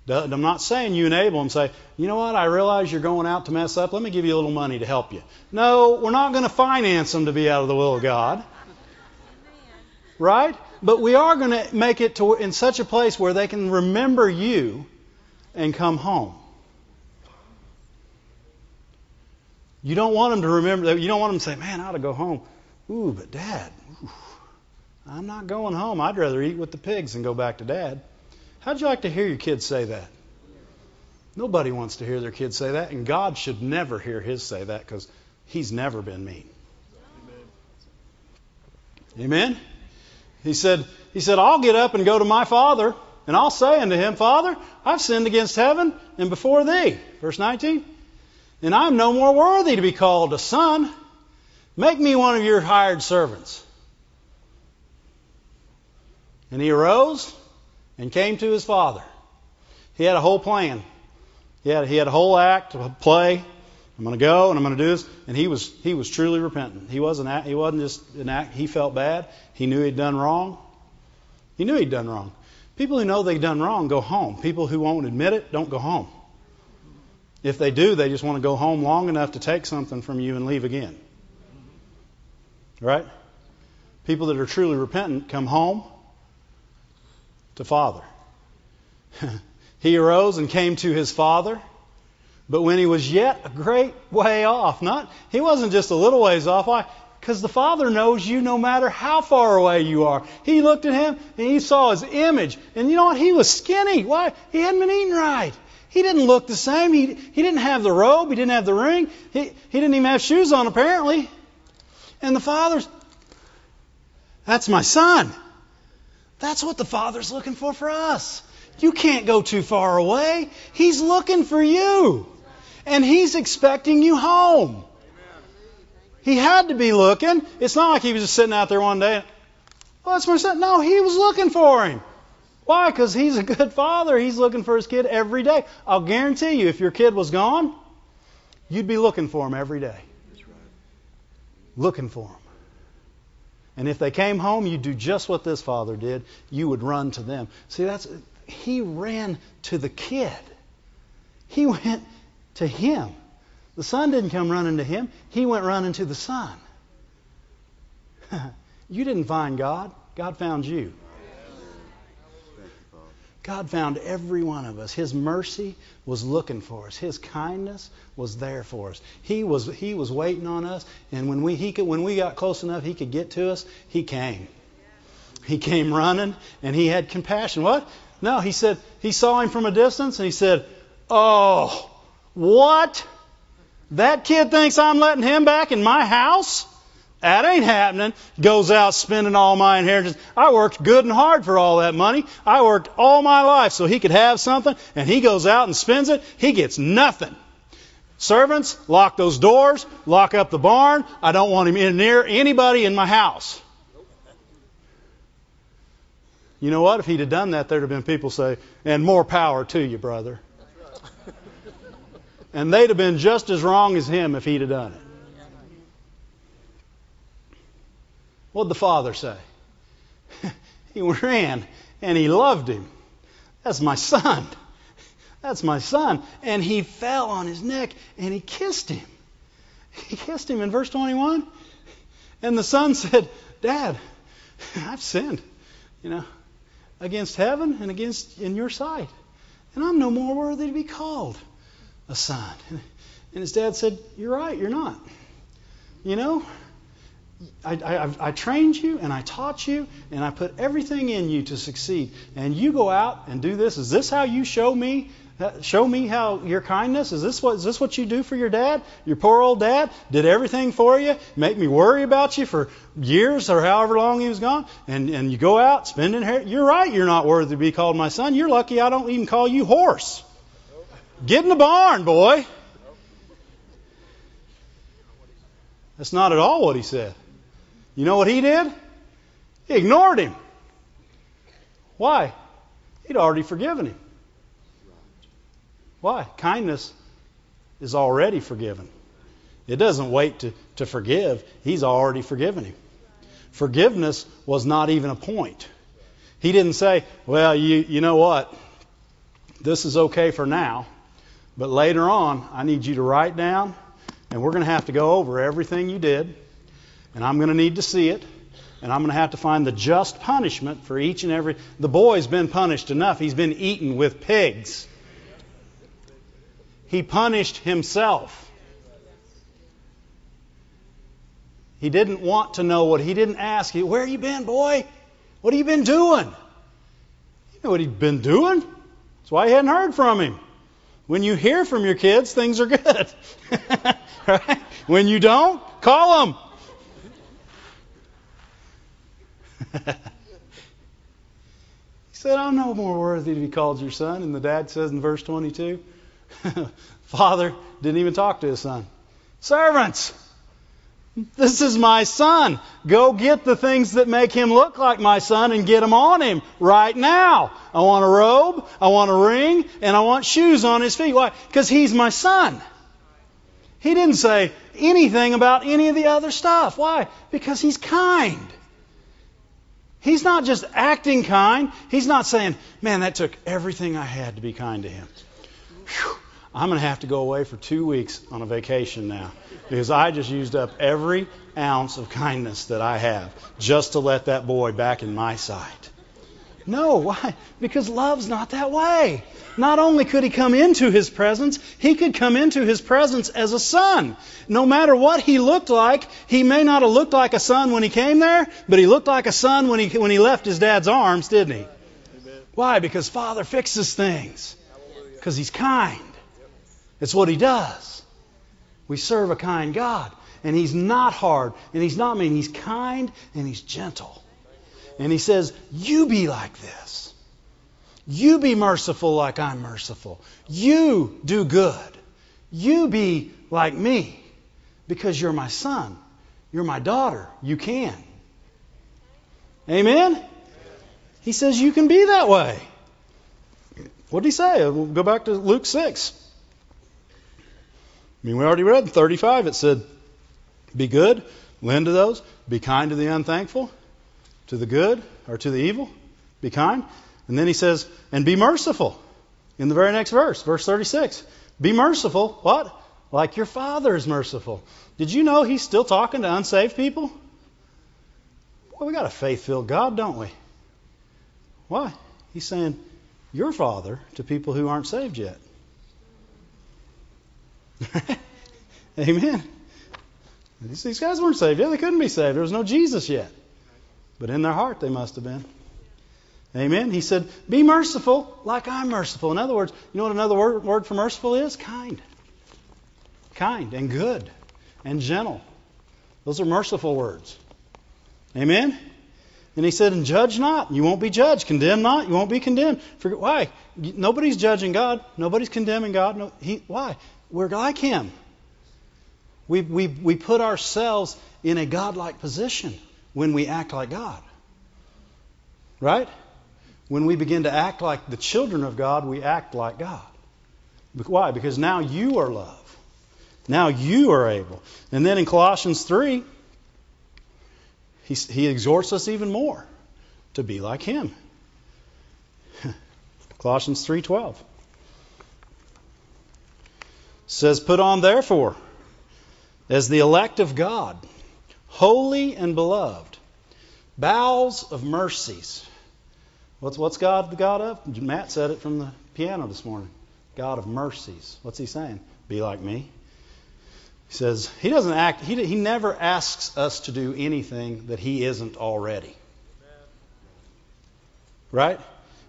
I'm not saying you enable them. Say, you know what? I realize you're going out to mess up. Let me give you a little money to help you. No, we're not going to finance them to be out of the will of God. Right? But we are going to make it to in such a place where they can remember you and come home. You don't want them to remember. You don't want them to say, "Man, I ought to go home." Ooh, but Dad, ooh, I'm not going home. I'd rather eat with the pigs than go back to Dad. How'd you like to hear your kids say that? Nobody wants to hear their kids say that, and God should never hear his say that because he's never been mean. Amen. Amen? He said, he said, I'll get up and go to my father, and I'll say unto him, Father, I've sinned against heaven and before thee. Verse 19. And I'm no more worthy to be called a son. Make me one of your hired servants. And he arose and came to his father. He had a whole plan. He had, he had a whole act, a play. I'm going to go and I'm going to do this. And he was he was truly repentant. He wasn't he wasn't just an act. He felt bad. He knew he'd done wrong. He knew he'd done wrong. People who know they've done wrong go home. People who won't admit it don't go home. If they do, they just want to go home long enough to take something from you and leave again. Right? People that are truly repentant come home to Father. he arose and came to his father. But when he was yet a great way off, not he wasn't just a little ways off. Why? Because the Father knows you no matter how far away you are. He looked at him and he saw his image. And you know what? He was skinny. Why? He hadn't been eating right. He didn't look the same. He, he didn't have the robe. He didn't have the ring. He, he didn't even have shoes on, apparently. And the Father's, that's my son. That's what the Father's looking for for us. You can't go too far away. He's looking for you. and He's expecting you home. He had to be looking. It's not like he was just sitting out there one day. Well, that's my son. No, he was looking for him. Why? Because he's a good father. He's looking for his kid every day. I'll guarantee you, if your kid was gone, you'd be looking for him every day. Looking for him. And if they came home, you'd do just what this father did. You would run to them. See, that's he ran to the kid. He went to him. The son didn't come running to him. He went running to the son. you didn't find God. God found you. God found every one of us. His mercy was looking for us. His kindness was there for us. He was he was waiting on us, and when we he could, when we got close enough, he could get to us. He came. He came running, and he had compassion. What? No, he said he saw him from a distance, and he said, "Oh, what? That kid thinks I'm letting him back in my house?" That ain't happening. Goes out spending all my inheritance. I worked good and hard for all that money. I worked all my life so he could have something, and he goes out and spends it. He gets nothing. Servants, lock those doors, lock up the barn. I don't want him in near anybody in my house. You know what? If he'd have done that, there'd have been people say, and more power to you, brother. And they'd have been just as wrong as him if he'd have done it. What'd the father say? he ran and he loved him. That's my son. That's my son. And he fell on his neck and he kissed him. He kissed him in verse 21. And the son said, Dad, I've sinned, you know, against heaven and against in your sight. And I'm no more worthy to be called a son. And his dad said, You're right, you're not. You know, I, I, I, trained you and I taught you and I put everything in you to succeed. And you go out and do this. Is this how you show me? Uh, show me how your kindness is this what is this what you do for your dad? Your poor old dad did everything for you, make me worry about you for years or however long he was gone, and and you go out spending hair. You're right. You're not worthy to be called my son. You're lucky I don't even call you horse. Get in the barn, boy. That's not at all what he said. You know what he did? He ignored him. Why? He'd already forgiven him. Why? Kindness is already forgiven. It doesn't wait to, to forgive, he's already forgiven him. Forgiveness was not even a point. He didn't say, Well, you, you know what? This is okay for now, but later on, I need you to write down, and we're going to have to go over everything you did and I'm going to need to see it, and I'm going to have to find the just punishment for each and every. The boy's been punished enough. He's been eaten with pigs. He punished himself. He didn't want to know what he didn't ask. He, Where you been, boy? What have you been doing? You know what he'd been doing? That's why he hadn't heard from him. When you hear from your kids, things are good. right? When you don't, call them. he said, I'm no more worthy to be called your son. And the dad says in verse 22, Father didn't even talk to his son. Servants, this is my son. Go get the things that make him look like my son and get them on him right now. I want a robe, I want a ring, and I want shoes on his feet. Why? Because he's my son. He didn't say anything about any of the other stuff. Why? Because he's kind. He's not just acting kind. He's not saying, man, that took everything I had to be kind to him. Whew, I'm going to have to go away for two weeks on a vacation now because I just used up every ounce of kindness that I have just to let that boy back in my sight. No, why? Because love's not that way. Not only could he come into his presence, he could come into his presence as a son. No matter what he looked like, he may not have looked like a son when he came there, but he looked like a son when he, when he left his dad's arms, didn't he? Why? Because Father fixes things. Because he's kind. It's what he does. We serve a kind God. And he's not hard, and he's not mean. He's kind, and he's gentle. And he says, You be like this. You be merciful like I'm merciful. You do good. You be like me because you're my son. You're my daughter. You can. Amen? He says you can be that way. What did he say? We'll go back to Luke 6. I mean, we already read in 35, it said, Be good, lend to those, be kind to the unthankful, to the good or to the evil, be kind. And then he says, And be merciful in the very next verse, verse 36. Be merciful, what? Like your Father is merciful. Did you know he's still talking to unsaved people? Well, we got a faith filled God, don't we? Why? He's saying, Your Father to people who aren't saved yet. Amen. These guys weren't saved yet. They couldn't be saved. There was no Jesus yet. But in their heart, they must have been. Amen. He said, Be merciful like I'm merciful. In other words, you know what another word, word for merciful is? Kind. Kind and good and gentle. Those are merciful words. Amen. And he said, And judge not, you won't be judged. Condemn not, you won't be condemned. For, why? Nobody's judging God. Nobody's condemning God. No, he, why? We're like Him. We, we, we put ourselves in a godlike position when we act like God. Right? When we begin to act like the children of God, we act like God. Why? Because now you are love. Now you are able. And then in Colossians 3, he, he exhorts us even more to be like him. Colossians 3:12 says put on therefore as the elect of God holy and beloved bowels of mercies. What's what's God the God of? Matt said it from the piano this morning. God of mercies. What's he saying? Be like me. He says he doesn't act, he, he never asks us to do anything that he isn't already. Right?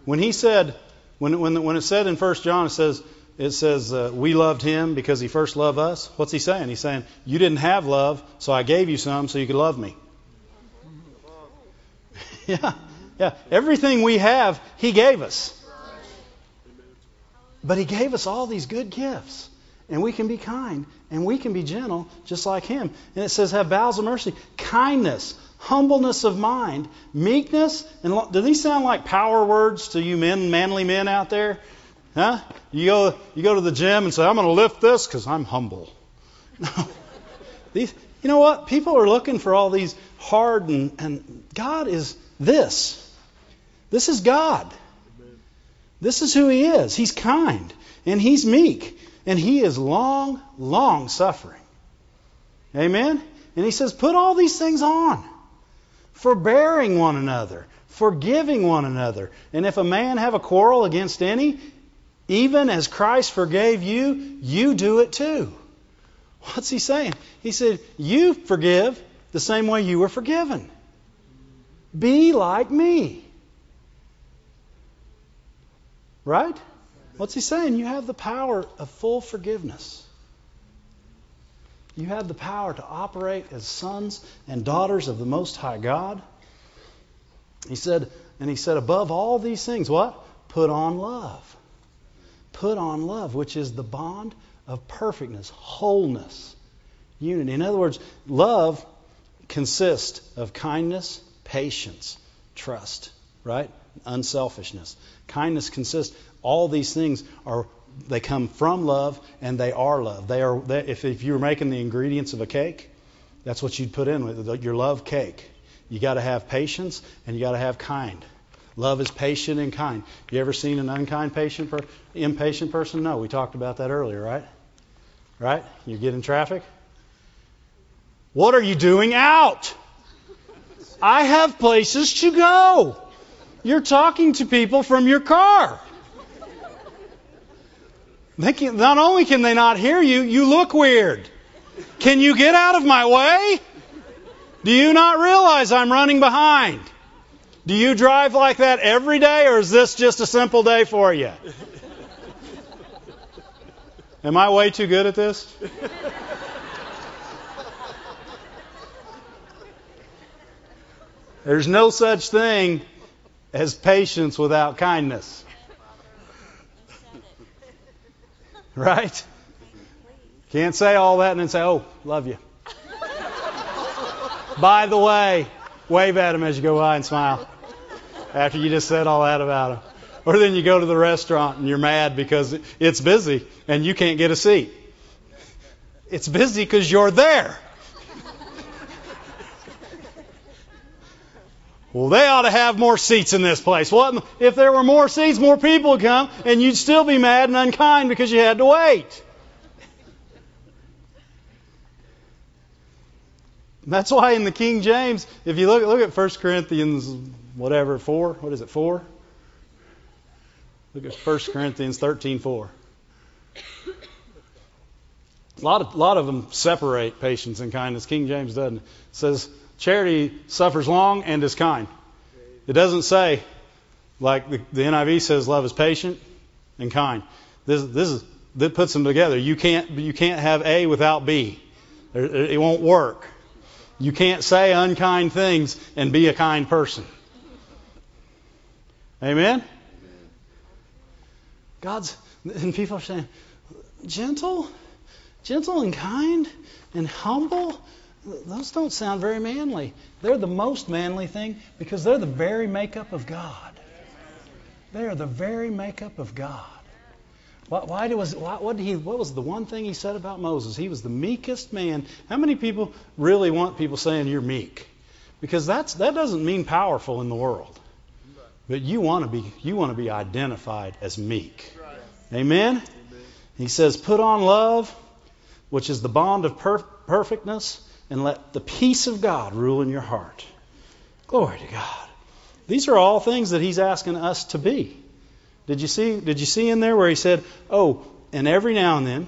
When he said, when, when, when it said in 1 John, it says, it says uh, we loved him because he first loved us. What's he saying? He's saying, you didn't have love, so I gave you some so you could love me. yeah, yeah. Everything we have, he gave us. But he gave us all these good gifts and we can be kind and we can be gentle just like him. And it says, have bowels of mercy, kindness, humbleness of mind, meekness. And lo- do these sound like power words to you men, manly men out there? Huh? You go, you go to the gym and say, I'm going to lift this because I'm humble. No. These, you know what? People are looking for all these hard and, and God is this. This is God. This is who He is. He's kind and He's meek and he is long, long suffering. Amen? And he says, put all these things on. Forbearing one another, forgiving one another. And if a man have a quarrel against any, even as Christ forgave you, you do it too. What's he saying? He said, You forgive the same way you were forgiven. Be like me. Right? What's he saying? You have the power of full forgiveness. You have the power to operate as sons and daughters of the Most High God. He said, and he said, above all these things, what? Put on love. Put on love, which is the bond of perfectness, wholeness, unity. In other words, love consists of kindness, patience, trust, right? Unselfishness. Kindness consists all these things are they come from love and they are love. They are they, if if you were making the ingredients of a cake, that's what you'd put in with your love cake. You got to have patience and you got to have kind. Love is patient and kind. You ever seen an unkind patient per, impatient person? No, we talked about that earlier, right? Right? You get in traffic. What are you doing out? I have places to go. You're talking to people from your car. They can, not only can they not hear you, you look weird. Can you get out of my way? Do you not realize I'm running behind? Do you drive like that every day, or is this just a simple day for you? Am I way too good at this? There's no such thing as patience without kindness. Right? Can't say all that and then say, oh, love you. by the way, wave at him as you go by and smile after you just said all that about them. Or then you go to the restaurant and you're mad because it's busy and you can't get a seat. It's busy because you're there. Well, they ought to have more seats in this place. What if there were more seats, more people would come, and you'd still be mad and unkind because you had to wait? That's why in the King James, if you look look at 1 Corinthians whatever 4, what is it 4? Look at 1 Corinthians 13:4. A lot of lot of them separate patience and kindness. King James doesn't. It says Charity suffers long and is kind. It doesn't say, like the, the NIV says, love is patient and kind. This, this is that puts them together. You can't you can't have A without B. It won't work. You can't say unkind things and be a kind person. Amen. God's and people are saying, gentle, gentle and kind and humble those don't sound very manly. They're the most manly thing because they're the very makeup of God. They are the very makeup of God. Why, why was why, what, he, what was the one thing he said about Moses? He was the meekest man. How many people really want people saying you're meek? Because that's that doesn't mean powerful in the world. But you want to be you want to be identified as meek. Amen. He says, "Put on love, which is the bond of per- perfectness." and let the peace of God rule in your heart. Glory to God. These are all things that he's asking us to be. Did you see did you see in there where he said, "Oh, and every now and then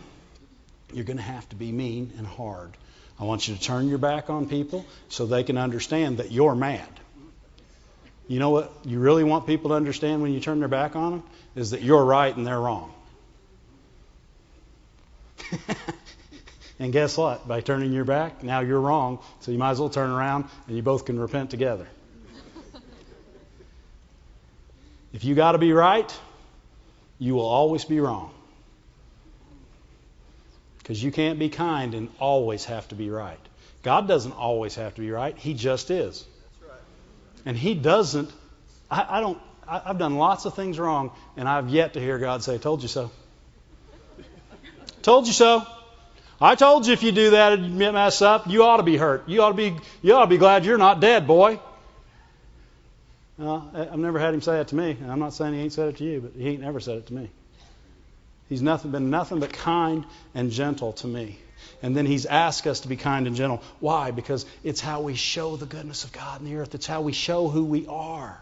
you're going to have to be mean and hard. I want you to turn your back on people so they can understand that you're mad." You know what you really want people to understand when you turn their back on them is that you're right and they're wrong. And guess what? By turning your back, now you're wrong. So you might as well turn around and you both can repent together. if you got to be right, you will always be wrong. Because you can't be kind and always have to be right. God doesn't always have to be right, He just is. And He doesn't, I, I don't, I, I've done lots of things wrong, and I've yet to hear God say, Told you so. Told you so. I told you if you do that and mess up, you ought to be hurt. You ought to be, you ought to be glad you're not dead, boy. Well, I've never had him say that to me. And I'm not saying he ain't said it to you, but he ain't never said it to me. He's nothing been nothing but kind and gentle to me. And then he's asked us to be kind and gentle. Why? Because it's how we show the goodness of God in the earth. It's how we show who we are.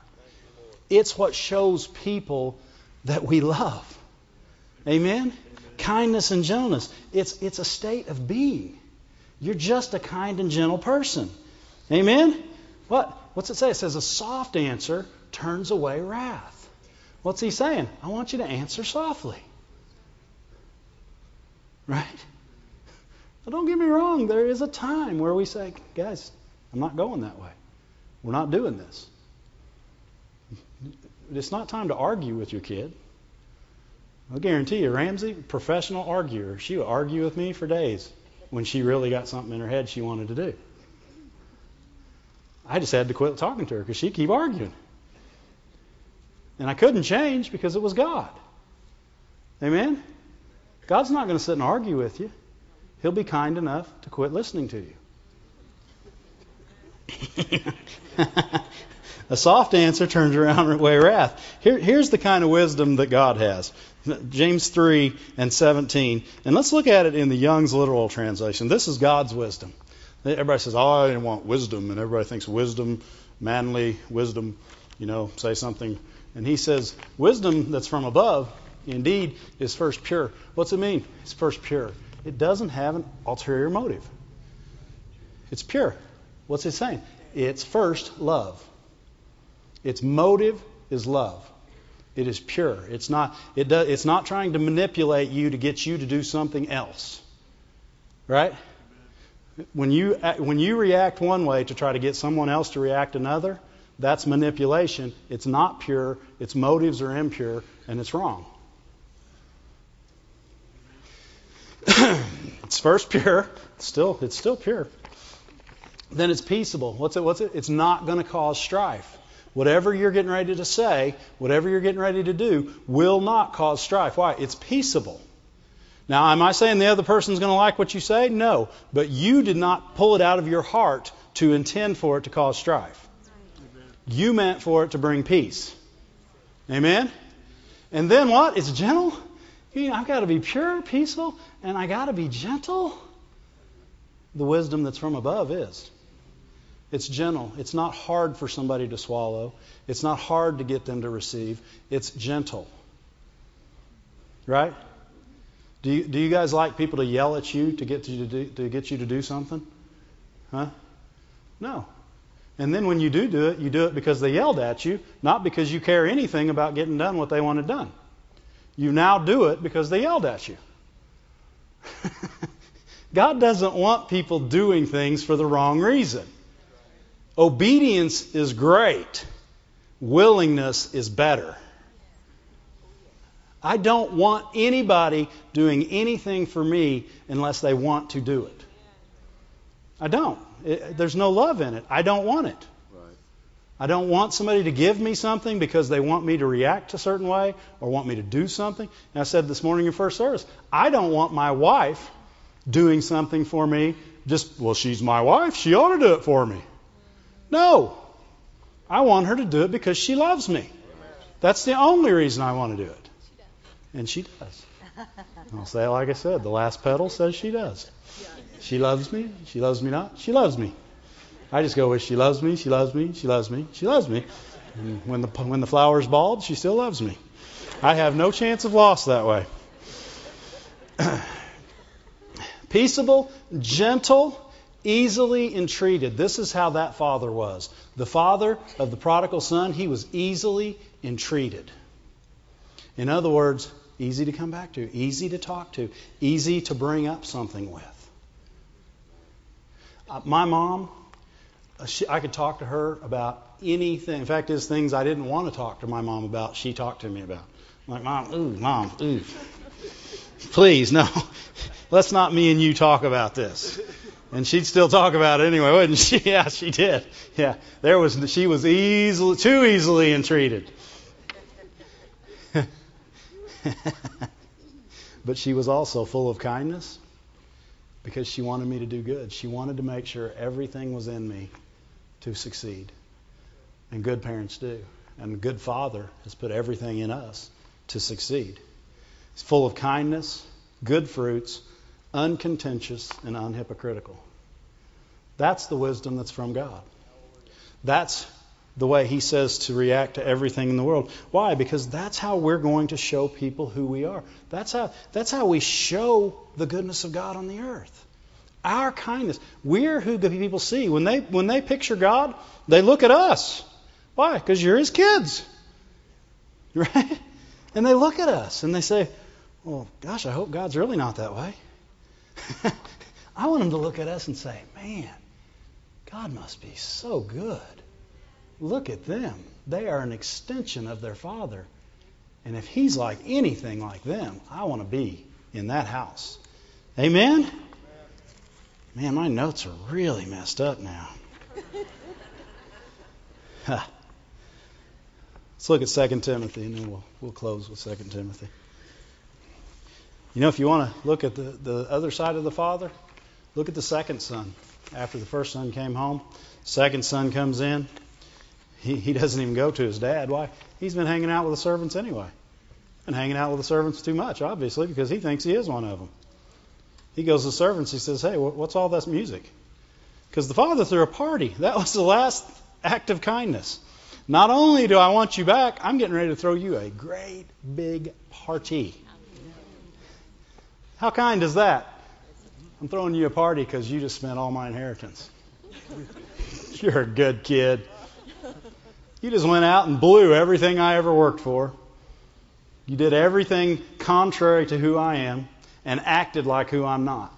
It's what shows people that we love. Amen? kindness and gentleness. It's, it's a state of being. You're just a kind and gentle person. Amen? What? What's it say? It says a soft answer turns away wrath. What's he saying? I want you to answer softly. Right? Don't get me wrong, there is a time where we say, guys, I'm not going that way. We're not doing this. It's not time to argue with your kid. I'll guarantee you, Ramsey, professional arguer, she would argue with me for days when she really got something in her head she wanted to do. I just had to quit talking to her because she'd keep arguing. And I couldn't change because it was God. Amen? God's not going to sit and argue with you. He'll be kind enough to quit listening to you. A soft answer turns around away wrath. Here, here's the kind of wisdom that God has. James 3 and 17. And let's look at it in the Young's literal translation. This is God's wisdom. Everybody says, Oh, I want wisdom. And everybody thinks wisdom, manly, wisdom, you know, say something. And he says, Wisdom that's from above, indeed, is first pure. What's it mean? It's first pure. It doesn't have an ulterior motive. It's pure. What's it saying? It's first love. Its motive is love. It is pure. It's not, it does, it's not trying to manipulate you to get you to do something else. Right? When you, when you react one way to try to get someone else to react another, that's manipulation. It's not pure. Its motives are impure, and it's wrong. It's first pure. It's still, it's still pure. Then it's peaceable. What's it? What's it? It's not going to cause strife. Whatever you're getting ready to say, whatever you're getting ready to do, will not cause strife. Why? It's peaceable. Now, am I saying the other person's going to like what you say? No. But you did not pull it out of your heart to intend for it to cause strife. You meant for it to bring peace. Amen? And then what? It's gentle? I've got to be pure, peaceful, and I got to be gentle? The wisdom that's from above is. It's gentle. It's not hard for somebody to swallow. It's not hard to get them to receive. It's gentle. Right? Do you, do you guys like people to yell at you to get you to, do, to get you to do something? Huh? No. And then when you do do it, you do it because they yelled at you, not because you care anything about getting done what they wanted done. You now do it because they yelled at you. God doesn't want people doing things for the wrong reason. Obedience is great. Willingness is better. I don't want anybody doing anything for me unless they want to do it. I don't. It, there's no love in it. I don't want it. I don't want somebody to give me something because they want me to react a certain way or want me to do something. And I said this morning in first service, I don't want my wife doing something for me just, well, she's my wife. She ought to do it for me. No. I want her to do it because she loves me. That's the only reason I want to do it. And she does. I'll say like I said. The last petal says she does. She loves me. She loves me not. She loves me. I just go with she loves me. She loves me. She loves me. She loves me. And when the when the flower's bald, she still loves me. I have no chance of loss that way. Peaceable, gentle, easily entreated. This is how that father was. The father of the prodigal son, he was easily entreated. In other words, easy to come back to, easy to talk to, easy to bring up something with. Uh, my mom, I could talk to her about anything. In fact, there's things I didn't want to talk to my mom about. She talked to me about. I'm like, mom, ooh, mom, ooh. Please, no. Let's not me and you talk about this. And she'd still talk about it anyway, wouldn't she? Yeah, she did. Yeah, there was she was easily too easily entreated. but she was also full of kindness because she wanted me to do good. She wanted to make sure everything was in me to succeed. And good parents do. And a good father has put everything in us to succeed. He's full of kindness, good fruits, uncontentious, and unhypocritical. That's the wisdom that's from God. That's the way He says to react to everything in the world. Why? Because that's how we're going to show people who we are. That's how, that's how we show the goodness of God on the earth. Our kindness. We're who the people see. When they, when they picture God, they look at us. Why? Because you're His kids. Right? And they look at us and they say, well, gosh, I hope God's really not that way. I want them to look at us and say, man, God must be so good. Look at them. They are an extension of their Father. And if He's like anything like them, I want to be in that house. Amen? Man, my notes are really messed up now. Let's look at 2 Timothy, and then we'll, we'll close with 2 Timothy. You know, if you want to look at the, the other side of the Father, look at the second son. After the first son came home, second son comes in. He, he doesn't even go to his dad. Why? He's been hanging out with the servants anyway. And hanging out with the servants too much, obviously, because he thinks he is one of them. He goes to the servants. He says, Hey, what's all this music? Because the father threw a party. That was the last act of kindness. Not only do I want you back, I'm getting ready to throw you a great big party. How kind is that? I'm throwing you a party because you just spent all my inheritance. You're a good kid. You just went out and blew everything I ever worked for. You did everything contrary to who I am and acted like who I'm not.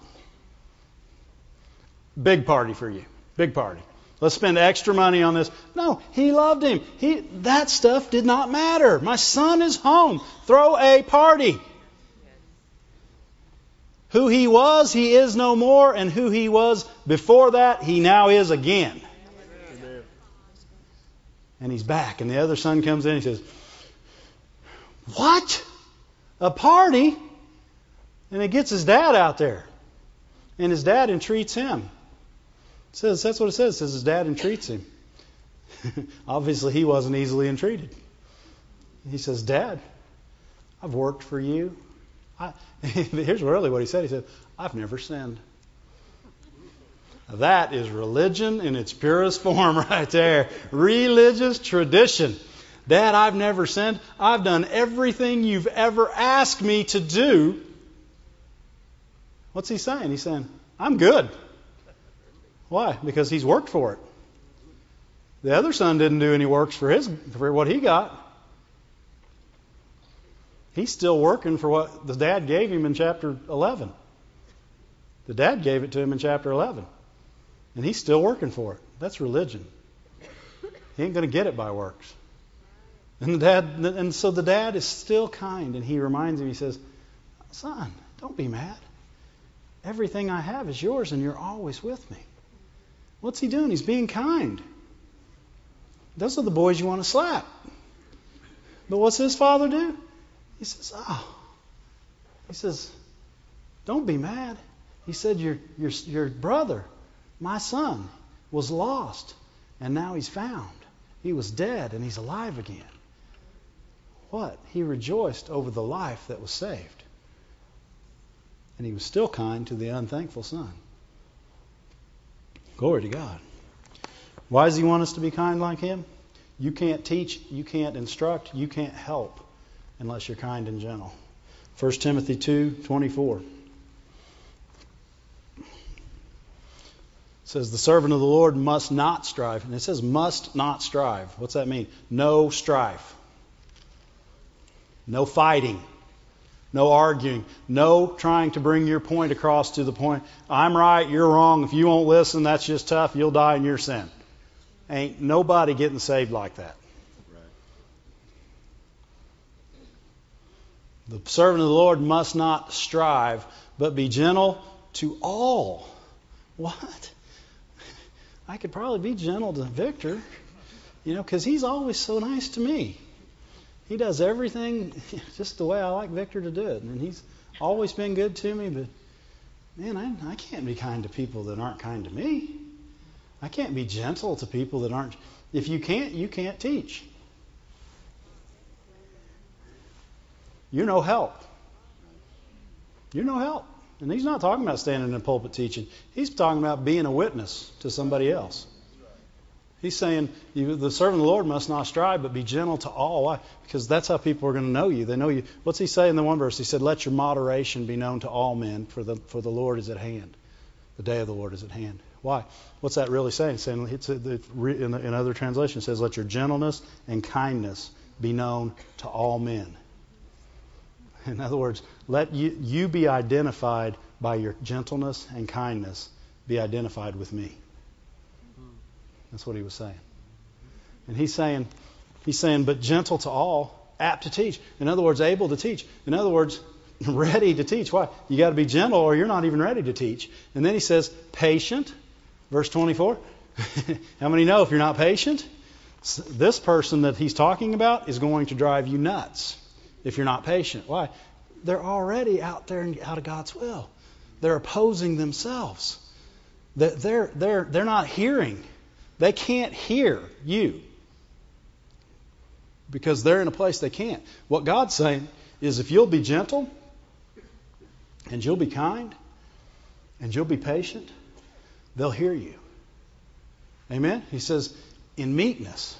Big party for you. Big party. Let's spend extra money on this. No, he loved him. He, that stuff did not matter. My son is home. Throw a party. Who he was, he is no more, and who he was before that, he now is again. And he's back, and the other son comes in and he says, What? A party? And he gets his dad out there. And his dad entreats him. It says that's what it says. It says his dad entreats him. Obviously he wasn't easily entreated. He says, Dad, I've worked for you. I, here's really what he said. He said, I've never sinned. That is religion in its purest form right there. Religious tradition. Dad, I've never sinned. I've done everything you've ever asked me to do. What's he saying? He's saying, I'm good. Why? Because he's worked for it. The other son didn't do any works for his for what he got. He's still working for what the dad gave him in chapter 11. The dad gave it to him in chapter 11. And he's still working for it. That's religion. He ain't going to get it by works. And the dad and so the dad is still kind and he reminds him he says, "Son, don't be mad. Everything I have is yours and you're always with me." What's he doing? He's being kind. Those are the boys you want to slap. But what's his father do? He says, Oh. He says, Don't be mad. He said, Your, your, your brother, my son, was lost, and now he's found. He was dead, and he's alive again. What? He rejoiced over the life that was saved. And he was still kind to the unthankful son. Glory to God. Why does he want us to be kind like him? You can't teach, you can't instruct, you can't help unless you're kind and gentle. 1 Timothy 2:24 says the servant of the Lord must not strive. And it says must not strive. What's that mean? No strife. No fighting. No arguing. No trying to bring your point across to the point, I'm right, you're wrong. If you won't listen, that's just tough. You'll die in your sin. Ain't nobody getting saved like that. The servant of the Lord must not strive, but be gentle to all. What? I could probably be gentle to Victor, you know, because he's always so nice to me. He does everything just the way I like Victor to do it. And he's always been good to me, but man, I, I can't be kind to people that aren't kind to me. I can't be gentle to people that aren't. If you can't, you can't teach. You're no help. You're no help. And he's not talking about standing in a pulpit teaching. He's talking about being a witness to somebody else. He's saying the servant of the Lord must not strive, but be gentle to all. Why? Because that's how people are going to know you. They know you. What's he say in the one verse? He said, "Let your moderation be known to all men, for the for the Lord is at hand. The day of the Lord is at hand." Why? What's that really saying? Saying it's in, in other translations says, "Let your gentleness and kindness be known to all men." In other words, let you, you be identified by your gentleness and kindness, be identified with me. That's what he was saying. And he's saying, he's saying, but gentle to all, apt to teach. In other words, able to teach. In other words, ready to teach. Why? You got to be gentle or you're not even ready to teach. And then he says, patient. Verse 24. How many know if you're not patient, this person that he's talking about is going to drive you nuts if you're not patient. Why? They're already out there and out of God's will. They're opposing themselves. They're, they're, they're not hearing. They can't hear you because they're in a place they can't. What God's saying is if you'll be gentle and you'll be kind and you'll be patient, they'll hear you. Amen? He says, in meekness.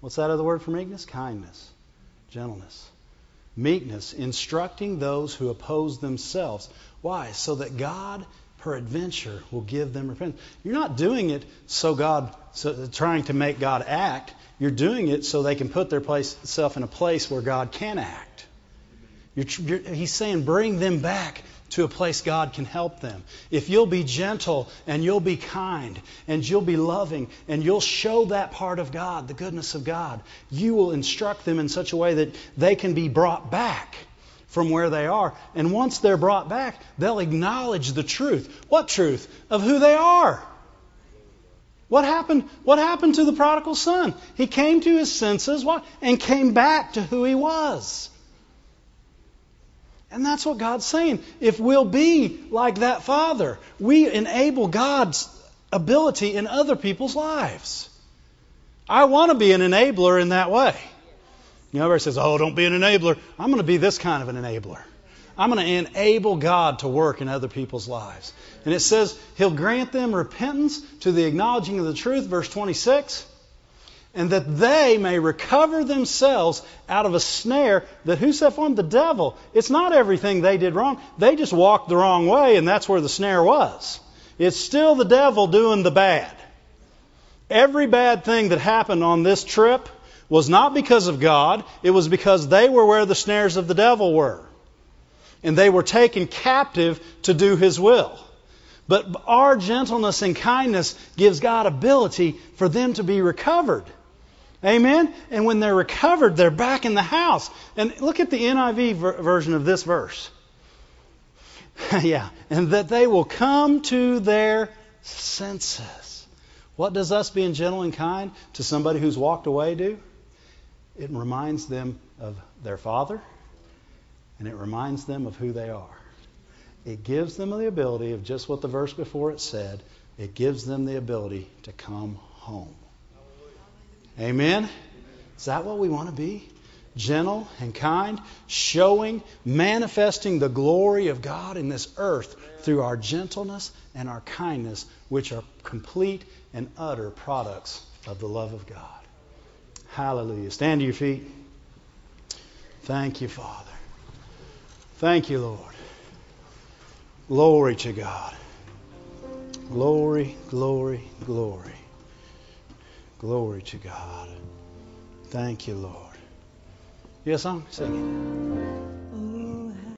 What's that other word for meekness? Kindness, gentleness meekness, instructing those who oppose themselves. Why? So that God, peradventure, will give them repentance. You're not doing it so God, so, trying to make God act. You're doing it so they can put their place, self in a place where God can act. You're, you're, he's saying, bring them back to a place God can help them. If you'll be gentle and you'll be kind and you'll be loving and you'll show that part of God, the goodness of God, you will instruct them in such a way that they can be brought back from where they are. And once they're brought back, they'll acknowledge the truth. What truth? Of who they are. What happened? What happened to the prodigal son? He came to his senses what? and came back to who he was. And that's what God's saying. If we'll be like that father, we enable God's ability in other people's lives. I want to be an enabler in that way. You know, everybody says, oh, don't be an enabler. I'm going to be this kind of an enabler. I'm going to enable God to work in other people's lives. And it says He'll grant them repentance to the acknowledging of the truth, verse 26, and that they may recover themselves out of a snare that who set for? The devil. It's not everything they did wrong. They just walked the wrong way, and that's where the snare was. It's still the devil doing the bad. Every bad thing that happened on this trip was not because of God, it was because they were where the snares of the devil were and they were taken captive to do his will. But our gentleness and kindness gives God ability for them to be recovered. Amen? And when they're recovered, they're back in the house. And look at the NIV ver- version of this verse. yeah. And that they will come to their senses. What does us being gentle and kind to somebody who's walked away do? It reminds them of their father and it reminds them of who they are. It gives them the ability of just what the verse before it said. It gives them the ability to come home. Amen? Is that what we want to be? Gentle and kind, showing, manifesting the glory of God in this earth through our gentleness and our kindness, which are complete and utter products of the love of God. Hallelujah. Stand to your feet. Thank you, Father. Thank you, Lord. Glory to God. Glory, glory, glory. Glory to God. Thank you, Lord. Yes, I'm singing.